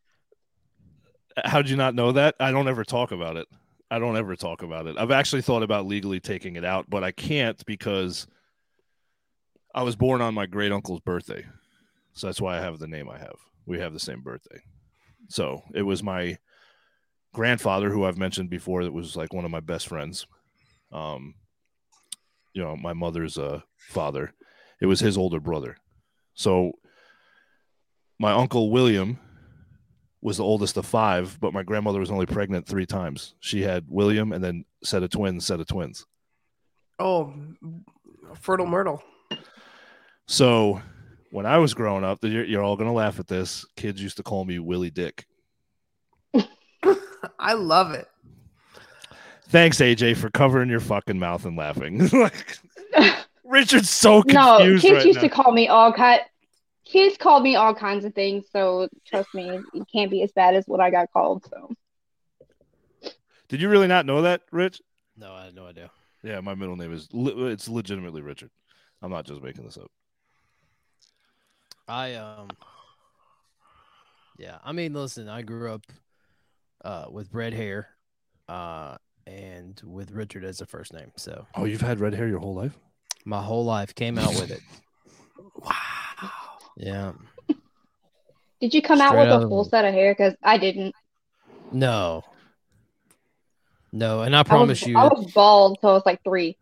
How'd you not know that? I don't ever talk about it. I don't ever talk about it. I've actually thought about legally taking it out, but I can't because I was born on my great uncle's birthday. So that's why I have the name I have. We have the same birthday. So it was my grandfather, who I've mentioned before, that was like one of my best friends. Um, you know, my mother's uh, father. It was his older brother. So my uncle William was the oldest of five, but my grandmother was only pregnant three times. She had William and then set of twins, set of twins. Oh, fertile myrtle. So when I was growing up, you're, you're all going to laugh at this. Kids used to call me Willie Dick. I love it. Thanks, AJ, for covering your fucking mouth and laughing. like, Richard's so no, confused kids right used now. to call me all kind. Kids called me all kinds of things, so trust me, it can't be as bad as what I got called. So Did you really not know that, Rich? No, I had no idea. Yeah, my middle name is it's legitimately Richard. I'm not just making this up. I um yeah, I mean listen, I grew up uh with red hair uh and with Richard as a first name. So Oh, you've had red hair your whole life? my whole life came out with it. Wow. Yeah. did you come out with out a of full the- set of hair? Because I didn't. No. No, and I I promise was, you I was bald until I was like three.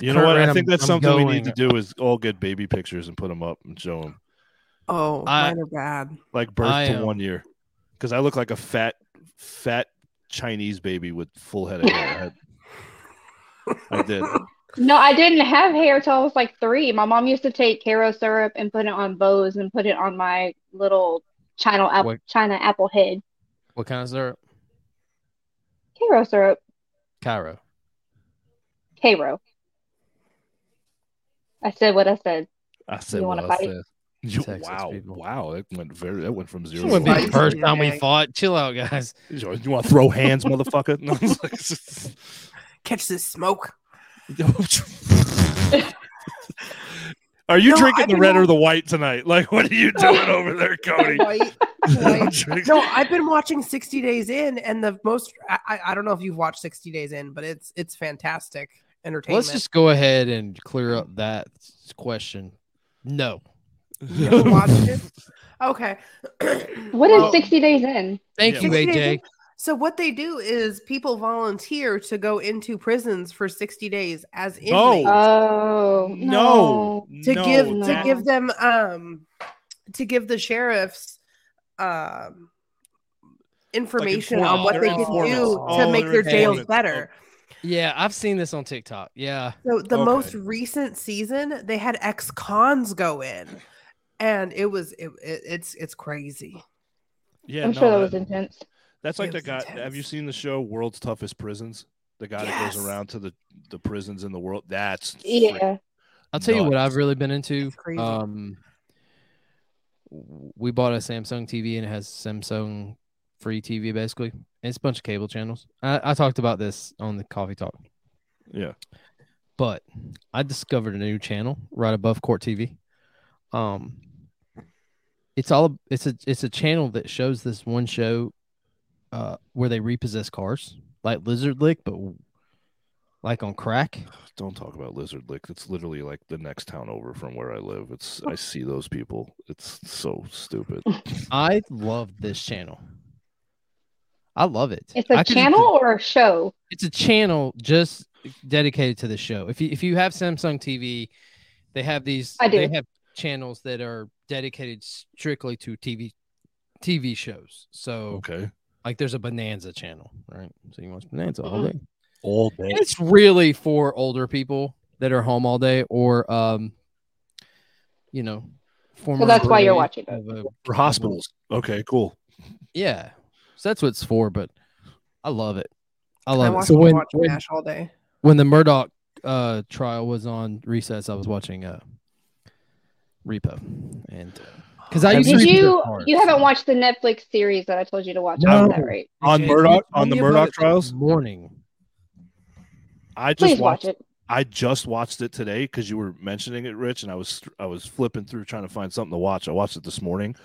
You know Kurt what? I Random, think that's I'm something we need to do is all get baby pictures and put them up and show them Oh, I- mine are bad. like birth I to am- one year. Because I look like a fat, fat Chinese baby with full head of hair. I, did. No, I didn't have hair till I was like three. My mom used to take Karo syrup and put it on bows and put it on my little China apple, What? China apple head. what kind of syrup? Karo syrup, Cairo. Karo. I said what I said. I said You what I fight? said. You- Texas wow, people. wow, that went very. That went from zero. This to wouldn't be the first time we fought. Chill out, guys. You want to throw hands, motherfucker? No, like- Catch this smoke. Are you No, drinking the been red or the white tonight? Like, what are you doing over there, Cody? White. I'm White. drinking- No, I've been watching 60 Days In, and the most I, I- I don't know if you've watched 60 Days In, but it's it's fantastic entertainment. Let's just go ahead and clear up that question. No. You haven't watched it? Okay. What is Well, 60 days in? Thank you, 60 AJ. In- So what they do is people volunteer to go into prisons for 60 days as No. inmates Oh, no, to no, give no. to give them um to give the sheriffs um information on what They're can informants. do to make their jails better. Yeah, I've seen this on TikTok. Yeah. So the Okay. most recent season, they had ex-cons go in, and it was it, it- it's it's crazy. Yeah, I'm no, sure that that- was intense. That's like It the was guy. Have you seen the show World's Toughest Prisons? The guy that goes around to the the prisons in the world. That's Yeah. I'll tell you what. I've really been into. Um, we bought a Samsung TV and it has Samsung free TV basically. And it's a bunch of cable channels. I, I talked about this on the Coffee Talk, Yeah. but I discovered a new channel right above Court TV. Um, it's all it's a it's a channel that shows this one show, uh, where they repossess cars like Lizard Lick, but like on crack. Don't talk about Lizard Lick. It's literally like the next town over from where I live. It's I see those people. It's so stupid. I love this channel. I love it. It's a I could- channel or a show? It's a channel just dedicated to the show. If you if you have Samsung TV, they have these. I do. They have channels that are dedicated strictly to TV TV shows. So Okay. like, there's a Bonanza channel, right? So you watch Bonanza all Mhm. day. All day. And it's really for older people that are home all day, or um, you know, former. So that's why you're watching it. a- For hospitals. Okay, cool. Yeah, so that's what it's for. But I love it. I I love it. So when watch when, all day. when the Murdaugh uh trial was on recess, I was watching uh Repo, and uh, because I used to Did read you? You haven't watched the Netflix series that I told you to watch? No. about that, right? on Okay, Murdaugh on the Murdaugh trials. morning. I just Please watch watched. it. I just watched it today because you were mentioning it, Rich, and I was I was flipping through trying to find something to watch. I watched it this morning.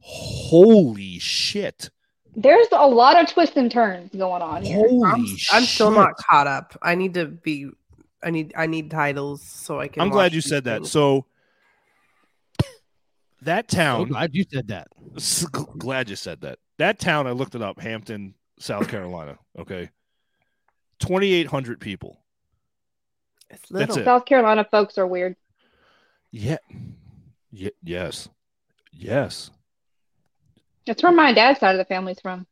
Holy shit! There's a lot of twists and turns going on here. Holy I'm, I'm still not caught up. I need to be. I need. I need titles so I can. I'm glad you these said that. So that So town. glad you said that. Glad you said that. That town, I looked it up, Hampton, South Carolina. Okay, twenty eight hundred people. It's That's little. it. South Carolina folks are weird. Yeah. Ye- yes. Yes. That's where my dad's side of the family's from.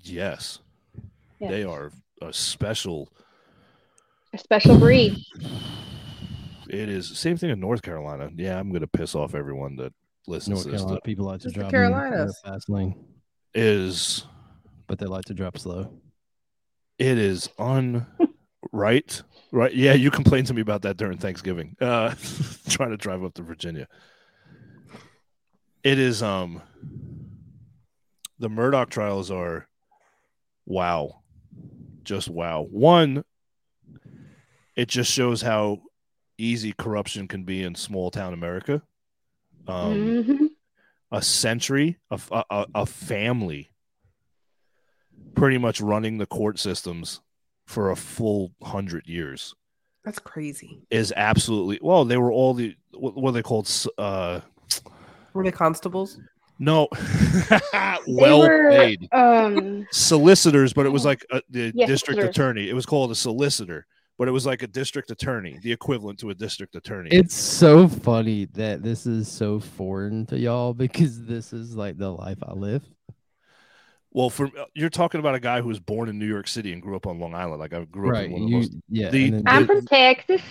Yes. Yeah. They are a special. A special breed. It is same thing in North Carolina. Yeah, I'm gonna piss off everyone that listens North to this. Carolina people like to Just the drop in Carolinas. fast lane, Is but they like to drop slow. it is un right right yeah you complained to me about that during thanksgiving uh trying to drive up to virginia it is um the murdaugh trials are wow just wow one it just shows how easy corruption can be in small town america. Um Mhm. a century a, a, a family pretty much running the court systems for a full hundred years That's crazy. is absolutely well they were all the what, what are they called? Uh Were they constables? no. Well were, paid. Um, solicitors but it was like a, the Yes, district attorney it was called a solicitor but it was like a district attorney the equivalent to a district attorney It's so funny that this is so foreign to y'all because this is like the life I live. well for uh, you're talking about a guy who was born in new york city and grew up on long island like i grew up in one of the most yeah. the- and I'm the- from Texas.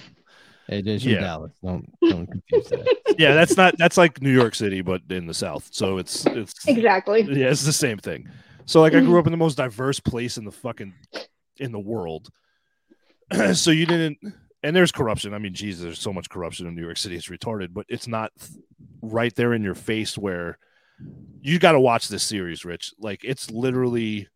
hey, there's from Yeah. Dallas. Don't don't confuse that. yeah, that's not that's like New York City, but in the South. So it's it's Exactly. yeah, it's the same thing. So like I grew up in the most diverse place in the fucking in the world. so you didn't and there's corruption. I mean, Jesus, there's so much corruption in New York City, it's retarded, but it's not right there in your face where you got to watch this series, Rich. Like it's literally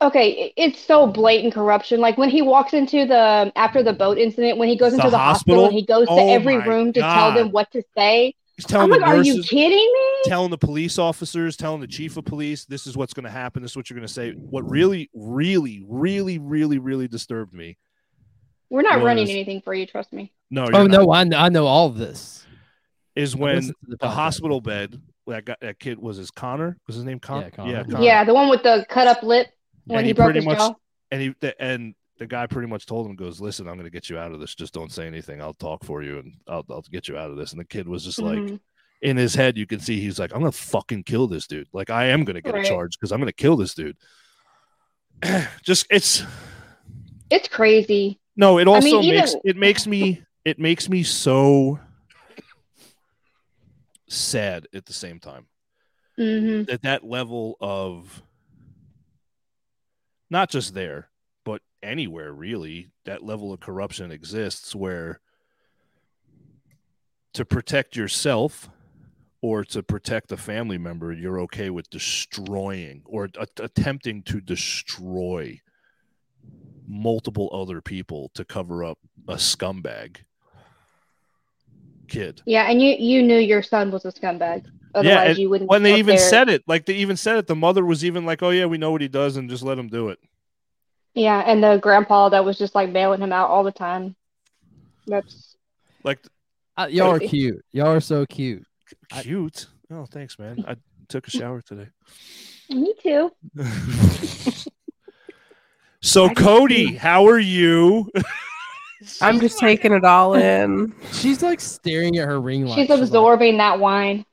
Okay, it's so blatant corruption. Like when he walks into the after the boat incident, when he goes The into the hospital, hospital? and he goes to Oh every my room to tell them what to say. he's I'm telling like, the are you kidding me? telling the police officers, telling the chief of police, this is what's going to happen. This is what you're going to say. What really, really, really, really, really disturbed me. We're not running anything for you, trust me. No, oh you're not, no, I know, I know all of this. is when listened to the hospital bed that got that kid was his Connor was his name Connor Yeah, Connor. yeah, Yeah. Connor. Yeah, the one with the cut up lip when And he, he broke pretty his much- jaw. and he the, and the guy pretty much told him goes listen I'm going to get you out of this just don't say anything I'll talk for you and I'll I'll get you out of this and the kid was just like Mhm. in his head you can see he's like I'm going to fucking kill this dude like I am going to get Right. a charge because I'm going to kill this dude just it's It's crazy. No it I also mean, makes even- it makes me it makes me so sad at the same time. Hmm that that level of not just there but anywhere really that level of corruption exists where to protect yourself or to protect a family member you're okay with destroying or a- attempting to destroy multiple other people to cover up a scumbag kid Yeah, and you you knew your son was a scumbag. Otherwise, and you wouldn't. when they even there. said it like they even said it the mother was even like oh yeah we know what he does and just let him do it Yeah, and the grandpa that was just like bailing him out all the time. That's like Uh, y'all are cute. Y'all are so cute. I- cute oh thanks man i took a shower today me too. so cody how are you I'm just taking it all in. She's like staring at her ring light. She's absorbing that wine.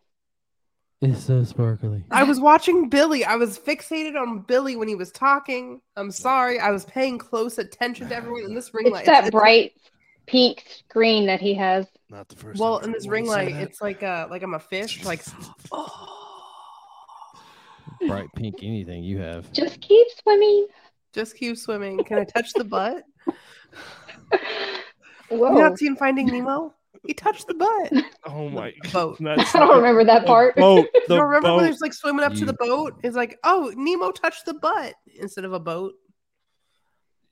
it's so sparkly. I was watching Billy. I was fixated on Billy when he was talking. I'm sorry. I was paying close attention to everyone in this ring It's light. that bright pink screen that he has. not the first Well, in this ring one light, it's like uh like I'm a fish. Like oh. Bright pink anything you have. Just keep swimming. Just keep swimming. Can I touch the butt? Whoa. You not seen Finding Nemo? He touched the butt. Oh my Boat. That's I don't remember that part. Boat, the don't remember when boat. he's like swimming up to the boat? It's like, oh, Nemo touched the butt instead of a boat.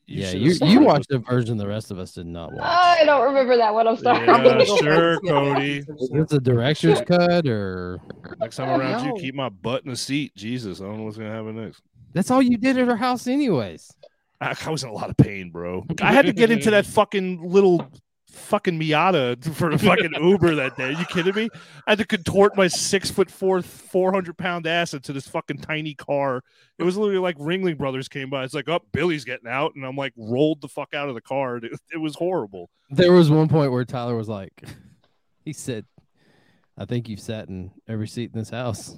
You yeah, you you watched a version the rest of us did not watch. I don't remember that one. I'm sorry. Yeah, sure, and see it. Cody. Was this a director's cut or Next time around, no. you keep my butt in the seat. Jesus, I don't know what's gonna happen next. That's all you did at her house anyways? I, I was in a lot of pain, bro. I had to get into that fucking little fucking Miata for the fucking Uber that day. you kidding me? I had to contort my six foot four, four hundred pound ass into this fucking tiny car. It was literally like Ringling Brothers came by. It's like, oh, Billy's getting out, and I'm like rolled the fuck out of the car. It, it was horrible. There was one point where Tyler was like, he said, "I think you've sat in every seat in this house."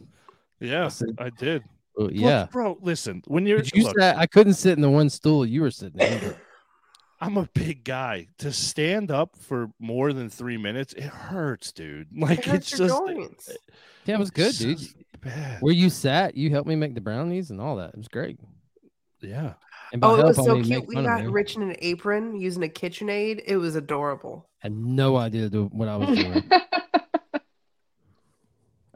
Yeah, Listen. I did. Well, Look, yeah, bro. Listen, when you're you look, sat. I couldn't sit in the one stool you were sitting in. I'm a big guy. To stand up for more than three minutes, it hurts, dude. Like It hurts it's your just joints. Eh, yeah, it was good, dude. Bad. Where you sat, you helped me make the brownies and all that. It was great. Yeah. And by Oh, it was so cute. We got. Rich in an apron using a KitchenAid. It was adorable. I had no idea what I was doing.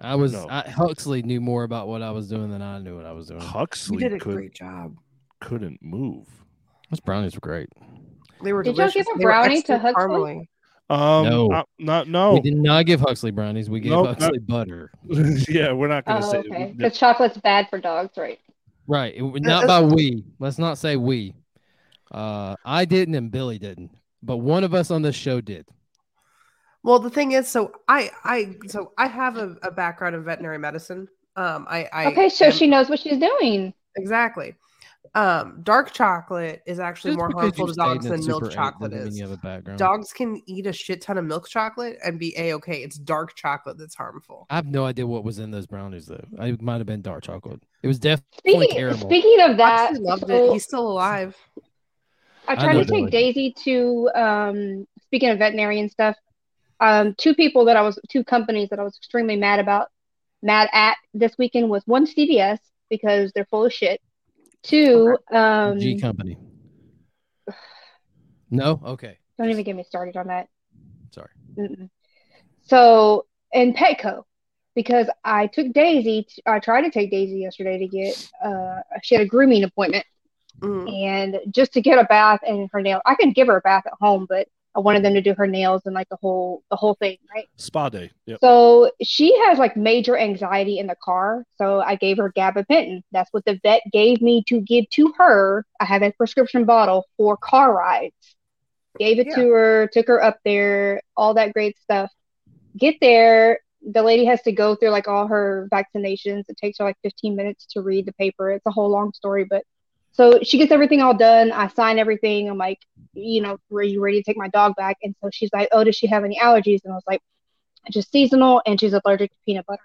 I was No. I, Huxley knew more about what I was doing than I knew what I was doing. Huxley You did a could, great job. couldn't move. Those brownies were great. They were Did y'all delicious. give a brownie to Huxley? caramely. Um, No. uh, not no. We did not give Huxley brownies. We gave Nope, not- Huxley butter. yeah, we're not gonna oh, say. okay. Because chocolate's bad for dogs, right? Right. It, not by we. Let's not say we. Uh, I didn't and Billy didn't, but one of us on this show did. Well, the thing is, so I, I, so I have a, a background in veterinary medicine. Um, I, I Okay, so am- she knows what she's doing. exactly. Um, dark chocolate is actually Just more harmful to dogs than milk chocolate is. You have a background. Dogs can eat a shit ton of milk chocolate and be a okay. It's dark chocolate that's harmful. I have no idea what was in those brownies though. It might have been dark chocolate. It was definitely Speaking, caramel. speaking of that, Huxley loved so it. He's still alive. I I tried know to take Daisy to um speaking of veterinarian stuff. Um, two people that I was two companies that I was extremely mad about, mad at this weekend was one CVS because they're full of shit. Two, um, G company. No, okay, don't even get me started on that. sorry. Mm-mm. So, and Petco, because I took Daisy, t- I tried to take Daisy yesterday to get, uh, she had a grooming appointment Mm. and just to get a bath and her nail. I can give her a bath at home, but I wanted them to do her nails and like the whole, the whole thing, right? Spa day. Yep. So she has like major anxiety in the car. So I gave her gabapentin. That's what the vet gave me to give to her. I have a prescription bottle for car rides. Gave it Yeah. to her, took her up there, all that great stuff. Get there, the lady has to go through like all her vaccinations. It takes her like 15 minutes to read the paper. It's a whole long story, but so she gets everything all done. I sign everything. I'm like, you know, are you ready to take my dog back? And so she's like, oh, does she have any allergies? And I was like, just seasonal and she's allergic to peanut butter.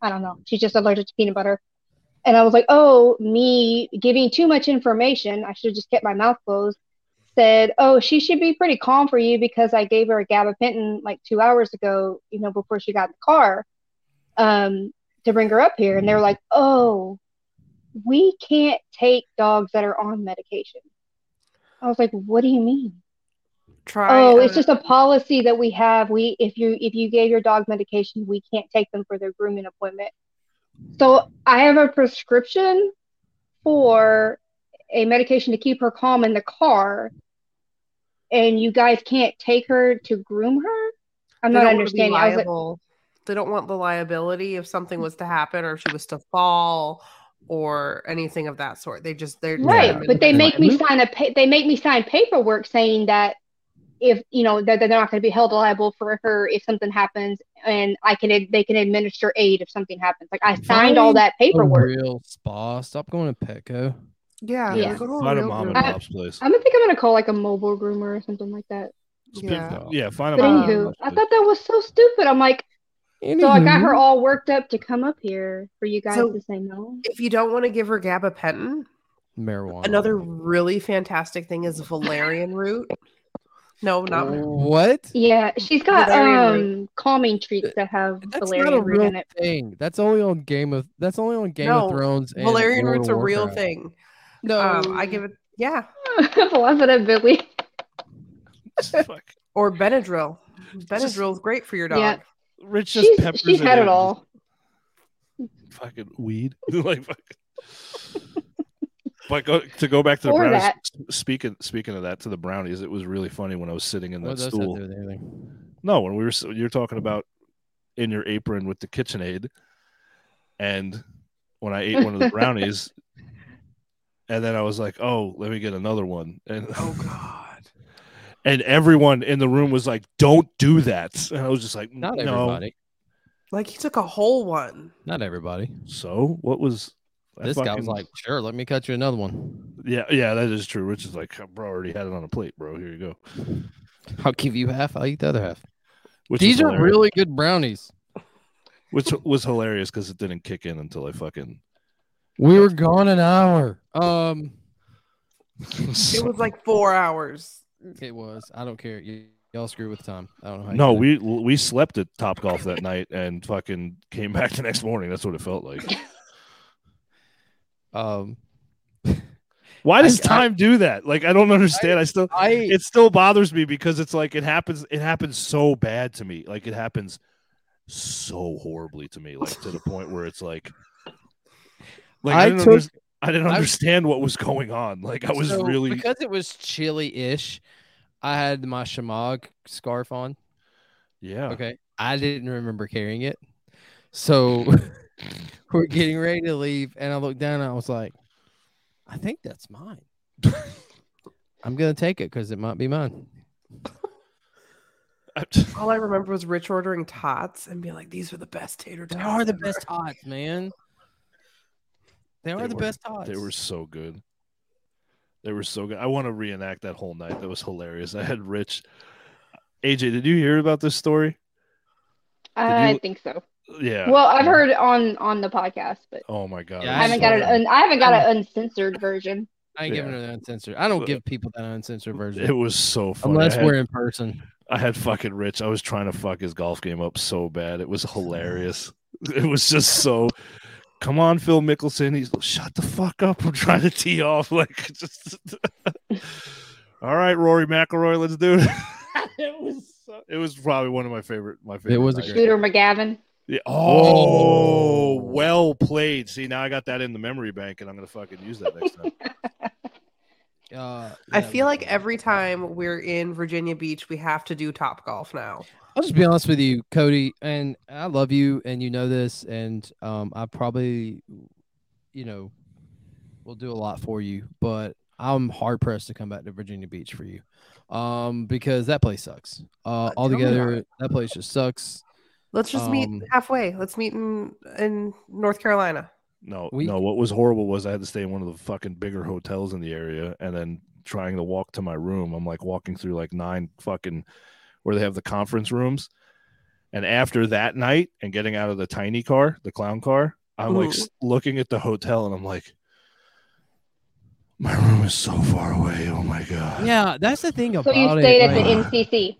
I don't know. She's just allergic to peanut butter. And I was like, oh, me giving too much information. I should have just kept my mouth closed. Said, oh, she should be pretty calm for you because I gave her a gabapentin like two hours ago, you know, before she got in the car um, to bring her up here. And they were like, oh, we can't take dogs that are on medication. I was like, what do you mean? Try. Oh, it's uh, just a policy that we have. We if you if you gave your dog medication, we can't take them for their grooming appointment. So I have a prescription for a medication to keep her calm in the car, and you guys can't take her to groom her. I'm they not don't wanna be understanding. I was like, they don't want the liability if something was to happen or if she was to fall or anything of that sort. They just they're right, but they make me sign a pa- they make me sign paperwork saying that if you know that they're not going to be held liable for her if something happens, and I can they can administer aid if something happens. Like I signed all that paperwork. real spa. Stop going to Petco. Yeah, Yeah. go Find a real mom and pop's place. I'm gonna think I'm gonna call like a mobile groomer or something like that. Yeah. Yeah, find a But mom anywho, I thought that was so stupid. I'm like, so I got her all worked up to come up here for you guys So- to say no. If you don't want to give her gabapentin, marijuana. another really fantastic thing is valerian root. No, not what? Yeah, she's got Valerian um calming treats that have That's not a valerian root in it. thing. That's only on Game of. That's only on Game No, of Thrones. And valerian World root's of a real thing. No, Um, I give it. Yeah, I'm Billy. Fuck. Or Benadryl. Benadryl's great for your dog. Yeah. Rich just She's, peppers she's it had in, it all. Fucking weed. like fucking. But go, to go back to the Or brownies. that. Speaking speaking of that, to the brownies, it was really funny when I was sitting in What that does that have to stool. do with anything? No, when we were you're talking about in your apron with the KitchenAid, and when I ate one of the brownies, and then I was like, "Oh, let me get another one," and Oh God. And everyone in the room was like, "Don't do that," and I was just like, Not "No." everybody. Like he took a whole one. Not everybody. So what was I This guy was like, "Sure, let me cut you another one. "Yeah, yeah, that is true." Rich is like, "Bro, I already had it on a plate, bro. Here you go." I'll give you half. I'll eat the other half." Which These are hilarious. really good brownies. which was hilarious because it didn't kick in until I fucking. We were gone an hour. Um, It was like four hours. It was. I don't care. You, y'all screw with time. I don't know. No, do it. we we slept at Top Golf that night and fucking came back the next morning. That's what it felt like. Um, Why does I- time do that? Like I don't understand. I still I it still bothers me because it's like it happens it happens so bad to me. Like it happens so horribly to me, like to the point where it's like like I, I took- I didn't I- understand what was going on. Like I was so, really because it was chilly-ish. I had my shemagh scarf on. yeah. Okay, I didn't remember carrying it, so we're getting ready to leave, and I looked down and I was like, "I think that's mine. I'm gonna take it because it might be mine." All I remember was Rich ordering tots and being like, "These are the best tater tots. They are the ever." best tots, man. They are They the were- best tots. They were so good. They were so good. I want to reenact that whole night. That was hilarious. I had Rich. AJ, did you hear about this story? I you- think so. Yeah. Well, I've heard on on the podcast, but Oh my god. Yeah, I it was haven't got it. good. Un- I haven't got an uncensored version. I ain't giving Yeah. her the uncensored. I don't Uh, give people that uncensored version It was so funny. unless I had, we're in person. I had fucking Rich. I was trying to fuck his golf game up so bad. It was hilarious. It was just so. Come on, Phil Mickelson. He's shut the fuck up. I'm trying to tee off. Like just. All right, Rory McIlroy, let's do it. it was. So, it was probably one of my favorite. My favorite. It was a nights. Shooter McGavin. Yeah. Oh, well played. See, now I got that in the memory bank, and I'm gonna fucking use that next time. Uh, I feel like every time we're in Virginia Beach, we have to do Top Golf now. I'll just be honest with you, Cody, and I love you, and you know this, and um, I probably, you know, will do a lot for you, but I'm hard pressed to come back to Virginia Beach for you, um, because that place sucks. Uh, tell altogether, that place just sucks. Let's just meet Um, halfway. Let's meet in in North Carolina. No, We- no. What was horrible was I had to stay in one of the fucking bigger hotels in the area, and then trying to walk to my room. I'm like walking through like nine fucking where they have the conference rooms, and after that night and getting out of the tiny car, the clown car, I'm like Mhm. looking at the hotel, and I'm like, my room is so far away. Oh my god. Yeah, that's the thing about it. So about you it. stayed at like- the NCC.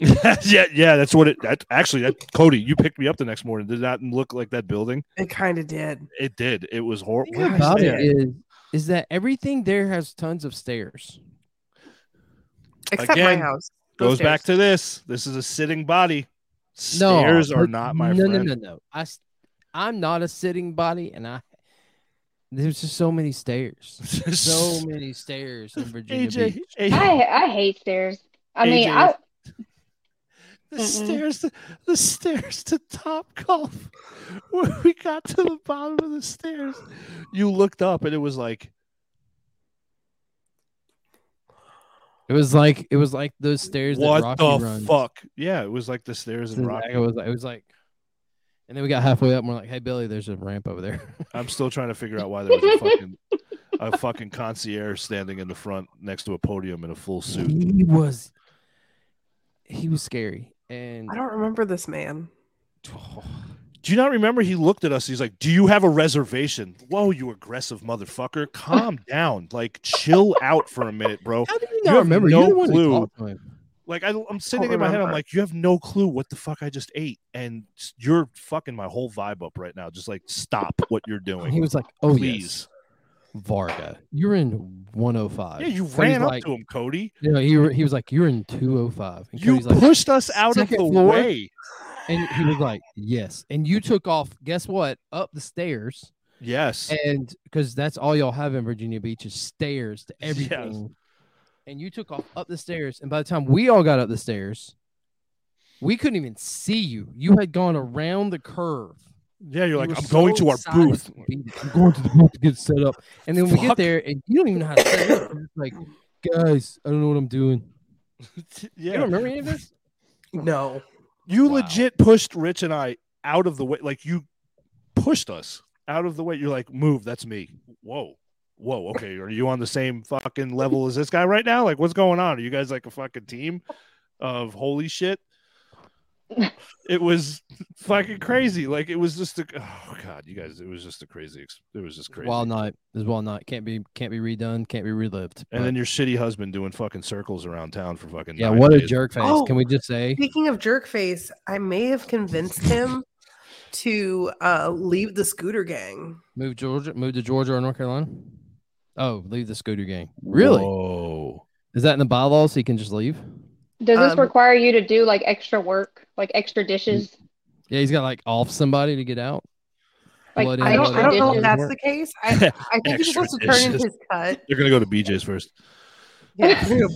yeah, yeah. That's what it. That actually, that Cody, you picked me up the next morning. Did that look like that building? It kind of did. It did. It was horrible. about it is, is that everything there has tons of stairs. Except Again, my house. Those Goes back to this. This is a sitting body. No, Stairs are not my no, friend. No, no, no. I'm not a sitting body, and I. There's just so many stairs. so many stairs in Virginia AJ, Beach. AJ, I I hate stairs. I mean, I the Mm-mm. stairs, to, the stairs to Top Golf. When we got to the bottom of the stairs, you looked up and it was like, It was like it was like those stairs what that Rocky the runs. fuck? Yeah, it was like the stairs in It was like, it was like, and then we got halfway up, and we're like, "Hey, Billy, there's a ramp over there." I'm still trying to figure out why there was a fucking a fucking concierge standing in the front next to a podium in a full suit. he was, he was scary, and I don't remember this man. Oh, Do you not remember? He looked at us. He's like, "Do you have a reservation?" Whoa, you aggressive motherfucker! Calm down. Like, chill out for a minute, bro. How do you You not have remember? no clue. who talked to him. Like, I, I'm sitting in my head. I'm like, "You have no clue what the fuck I just ate, and you're fucking my whole vibe up right now. Just like, stop what you're doing, he was like, "Oh please." Varga. You're in 105. Yeah, you Cody's ran up like, to him, Cody. You know, he, he was like, You're in 205. And You Cody's like, pushed us out of the floor?" way. And he was like, Yes. And you took off, guess what? Up the stairs. Yes. And because that's all y'all have in Virginia Beach is stairs to Yes. everything. And you took off up the stairs. And by the time we all got up the stairs, we couldn't even see you. You had gone around the curve. yeah, you're You like, I'm going to our booth. to. I'm going to the booth to get set up. And then we get there and you don't even know how to set up. You're like, guys, I don't know what I'm doing. You don't remember any of this? No. You Wow. legit pushed Rich and I out of the way. Like you pushed us out of the way. You're like, move, that's me. Whoa. Whoa. Okay. Are you on the same fucking level as this guy right now? Like, what's going on? Are you guys like a fucking team of holy shit? It was fucking crazy. Like it was just a oh god, you guys, it was just a crazy it was just crazy. Wild night. It was wild night. Can't be can't be redone. Can't be relived. and But, then your shitty husband doing fucking circles around town for fucking yeah, nine what a jerk face. Oh. Can we just say? Speaking of jerk face, I may have convinced him to uh, leave the scooter gang. Move Georgia, move to Georgia or North Carolina? Oh, leave the scooter gang. Really? Whoa. Is that in the bylaws? So he can just leave? Does this Um, require you to do like extra work, like extra dishes? Yeah, he's got like off somebody to get out. Like, Blood I don't, I don't know if in. that's the case. I, I think he's supposed to turn in his cut. They're gonna go to BJ's first. Yeah.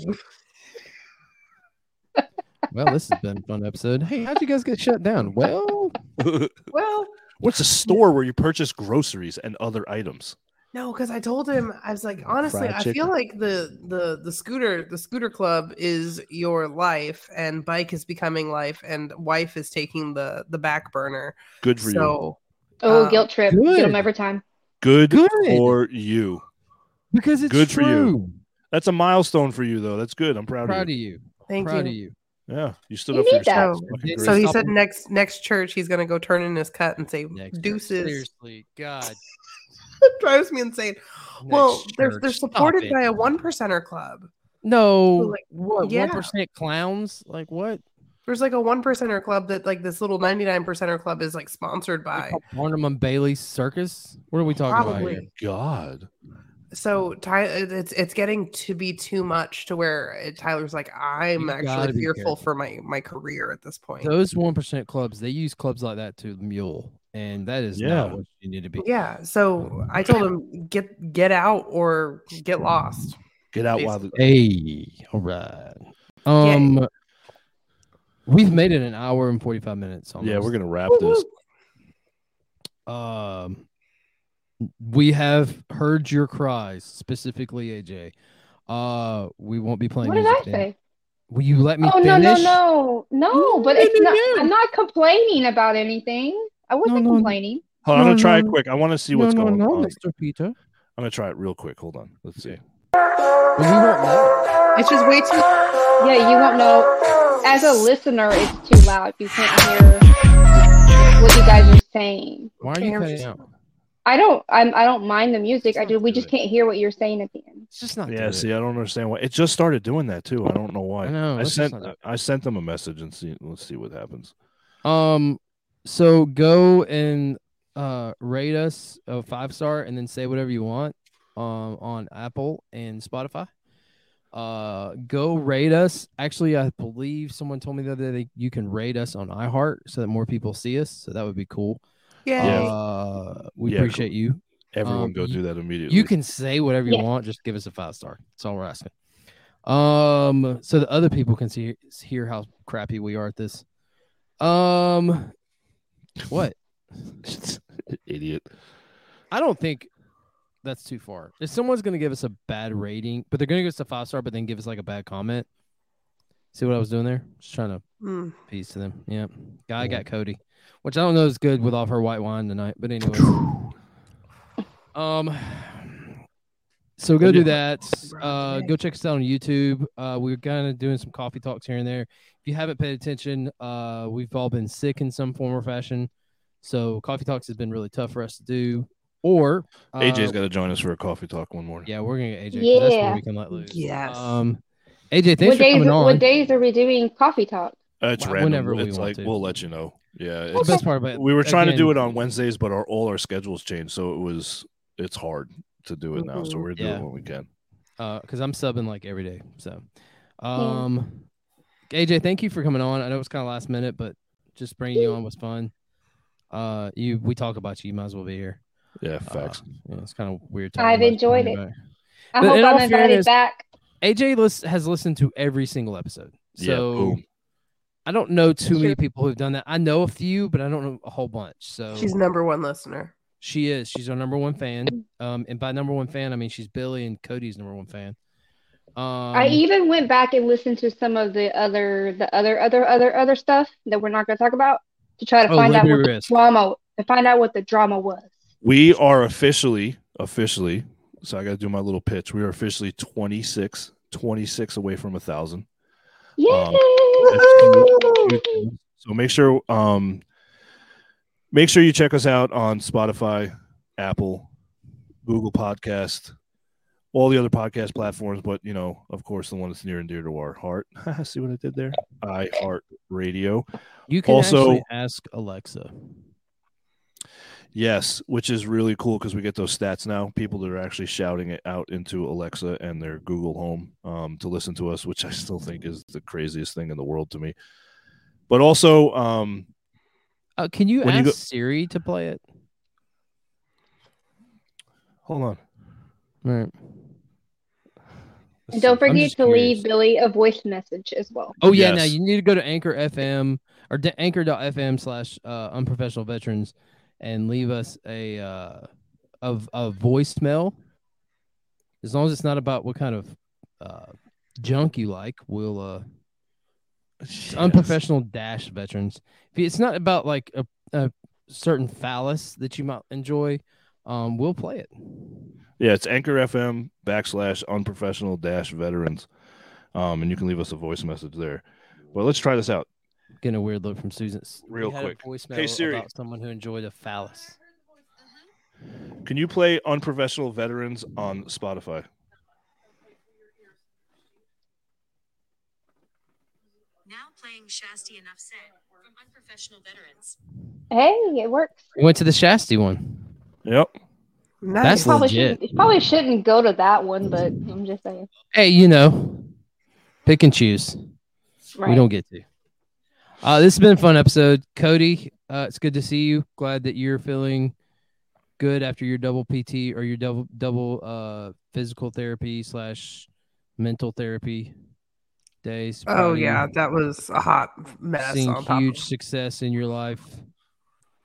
Well, this has been a fun episode. Hey, how'd you guys get shut down? Well, well, What's a store where you purchase groceries and other items? No, because I told him I was like, honestly, I feel like the the the scooter the scooter club is your life, and bike is becoming life, and wife is taking the the back burner. Good for you. Oh, Uh, guilt trip. Get good. them every time. Good, Good. for you. because it's Good for you. That's a milestone for you, though. That's good. I'm proud, Proud of of you. you. thank Proud you. of you. Yeah, you stood You up for need that. yourself. So- Fucking Did- great. So he said next next church he's gonna go turn in his cut and say Next church. deuces. Seriously, God. drives me insane. well, they're they're supported by a one percenter club. no. like, what? yeah. One percent clowns? Like what? There's like a one percenter club that like this little ninety nine percenter club is like sponsored by. Barnum and Bailey Circus? What are we talking about here? God. So Ty, it's it's getting to be too much to where uh, Tyler's like I'm You actually fearful careful. for my my career at this point. Those one percent clubs, they use clubs like that to mule, and that is Yeah. not what you need to be. yeah. So I told him get get out or get lost. Get out while the Hey, all right. Um, we've made it an hour and forty five minutes. Almost. Yeah, we're gonna wrap this. Um, we have heard your cries, specifically AJ. Uh, we won't be playing. What did I then. say? Will you let me Oh no no no no! But it's not. I'm not complaining about anything. I wasn't no. complaining. Hold on, I'm gonna try it quick. I want to see what's no, going no, on. Mr. Peter. I'm gonna try it real quick. Hold on. Let's see. Well, we won't know. It's just way too. Yeah, you won't know. As a listener, it's too loud. You can't hear what you guys are saying. Why are you cutting out? I don't. I'm. I don't mind the music. I do. We just can't hear what you're saying at the end. It's just not. Yeah, good. see, I don't understand why it just started doing that too. I don't know why. I know, I sent not do it. I sent them a message and see. Let's see what happens. Um, so go and uh rate us a five star, and then say whatever you want. Um, on Apple and Spotify. Uh, go rate us. Actually, I believe someone told me the other day you can rate us on iHeart so that more people see us. So that would be cool. Yeah. Uh, we Yeah, appreciate you. Everyone Um, go you- do that immediately. You can say whatever you Yeah. want. Just give us a five star. That's all we're asking. Um, so the other people can see hear how crappy we are at this. Um, what? idiot. I don't think that's too far. If someone's gonna give us a bad rating, but they're gonna give us a five star, but then give us like a bad comment. See what I was doing there? Just trying to Mm. piece to them. Yeah, guy got Cody, which I don't know is good with all her white wine tonight. But anyway, um, so go do that. Uh, go check us out on YouTube. Uh, we're kind of doing some coffee talks here and there. If you haven't paid attention, uh, we've all been sick in some form or fashion. So coffee talks has been really tough for us to do. Or uh, AJ's got to join us for a coffee talk one morning. yeah, we're gonna get AJ. 'cause That's where Yeah. we can let loose. Yes. Um, AJ, thanks what for days? coming on. What days are we doing coffee talk? Uh, it's Wh- random. whenever we it's want like to. we'll let you know. Yeah, The it's, best part about it. we were trying to do it on Wednesdays, but our all our schedules changed, so it was it's hard to do it now, so Mhm. we're doing Yeah. what we can. Uh, because I'm subbing like every day. So, um, AJ, thank you for coming on. I know it's kind of last minute, but just bringing you on was fun. Uh, you we talk about you. You might as well be here. Yeah, Uh, facts. yeah, it's kind of weird. I've about enjoyed it. but- I But hope in I'm invited fairness- back. AJ lis- has listened to every single episode. So boom. I don't know too many people who've done that. I know a few, but I don't know a whole bunch. So She's number one listener. she is. She's our number one fan. Um, and by number one fan, I mean she's Billy and Cody's number one fan. Um, I even went back and listened to some of the other, the other, other, other, other stuff that we're not going to talk about to try to Oh, find out Liberty what the drama, to find out what the drama was. We are officially, officially. So I got to do my little pitch. We are officially 26, 26 away from a thousand. Yay! Um, So make sure, um, make sure you check us out on Spotify, Apple, Google Podcast, all the other podcast platforms. But you know, of course, the one that's near and dear to our heart. See what I did there? I Heart Radio. you can also- ask Alexa. Yes, which is really cool because we get those stats now. People that are actually shouting it out into Alexa and their Google Home um, to listen to us, which I still think is the craziest thing in the world to me. But also, um, Uh, can you When you ask go- Siri to play it? hold on. All right. And don't forget to curious. leave Billy a voice message as well. Oh yeah, now you need to go to Anchor FM or de- Anchor.fm slash uh, unprofessional veterans and leave us a uh, of a voicemail. As long as it's not about what kind of uh, junk you like, we'll uh, it's unprofessional dash veterans. If it's not about like a, a certain phallus that you might enjoy, um, we'll play it. Yeah, it's Anchor FM backslash unprofessional dash veterans. Um, and you can leave us a voice message there. But let's try this out. Getting a weird look from Susan. Real We had a quick. voicemail Hey, Siri. about someone who enjoyed a phallus. Can you play unprofessional veterans on Spotify? Now playing Shasti Enough Said from Unprofessional Veterans. Hey, it works. We went to the Shasti one. Yep. Nice. That's Probably legit. shouldn't, probably shouldn't go to that one, but I'm just saying. Hey, you know, pick and choose. Right. We don't get to. Uh, this has been a fun episode. Cody, uh, it's good to see you. Glad that you're feeling good after your double PT or your double double uh physical therapy slash mental therapy days. Oh yeah, that was a hot mess seeing on top huge of success in your life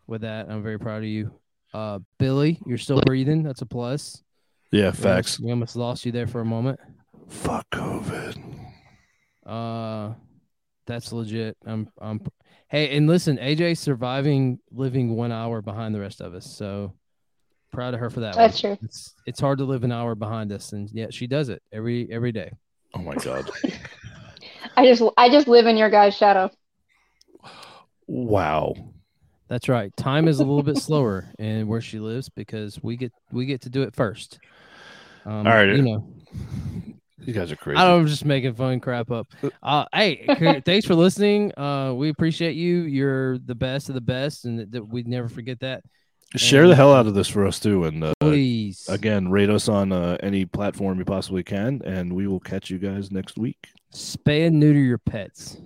with that. I'm very proud of you. Uh, Billy, you're still breathing. That's a plus. Yeah, We almost- facts. We almost lost you there for a moment. Fuck COVID. Uh, that's legit. I'm. I'm. Hey, and listen, AJ surviving, living one hour behind the rest of us. So proud of her for that. That's one. true. It's it's hard to live an hour behind us, and yet she does it every every day. Oh my God. I just I just live in your guys' shadow. wow. That's right. Time is a little bit slower in where she lives because we get we get to do it first. Um, All right. you know, You guys are crazy. I don't, I'm just making fun crap up. Uh, hey, thanks for listening. Uh, we appreciate you. You're the best of the best, and that, that we'd never forget that. Share the hell out of this for us too. And uh, Please, again, rate us on uh, any platform you possibly can. And we will catch you guys next week. spay and neuter your pets.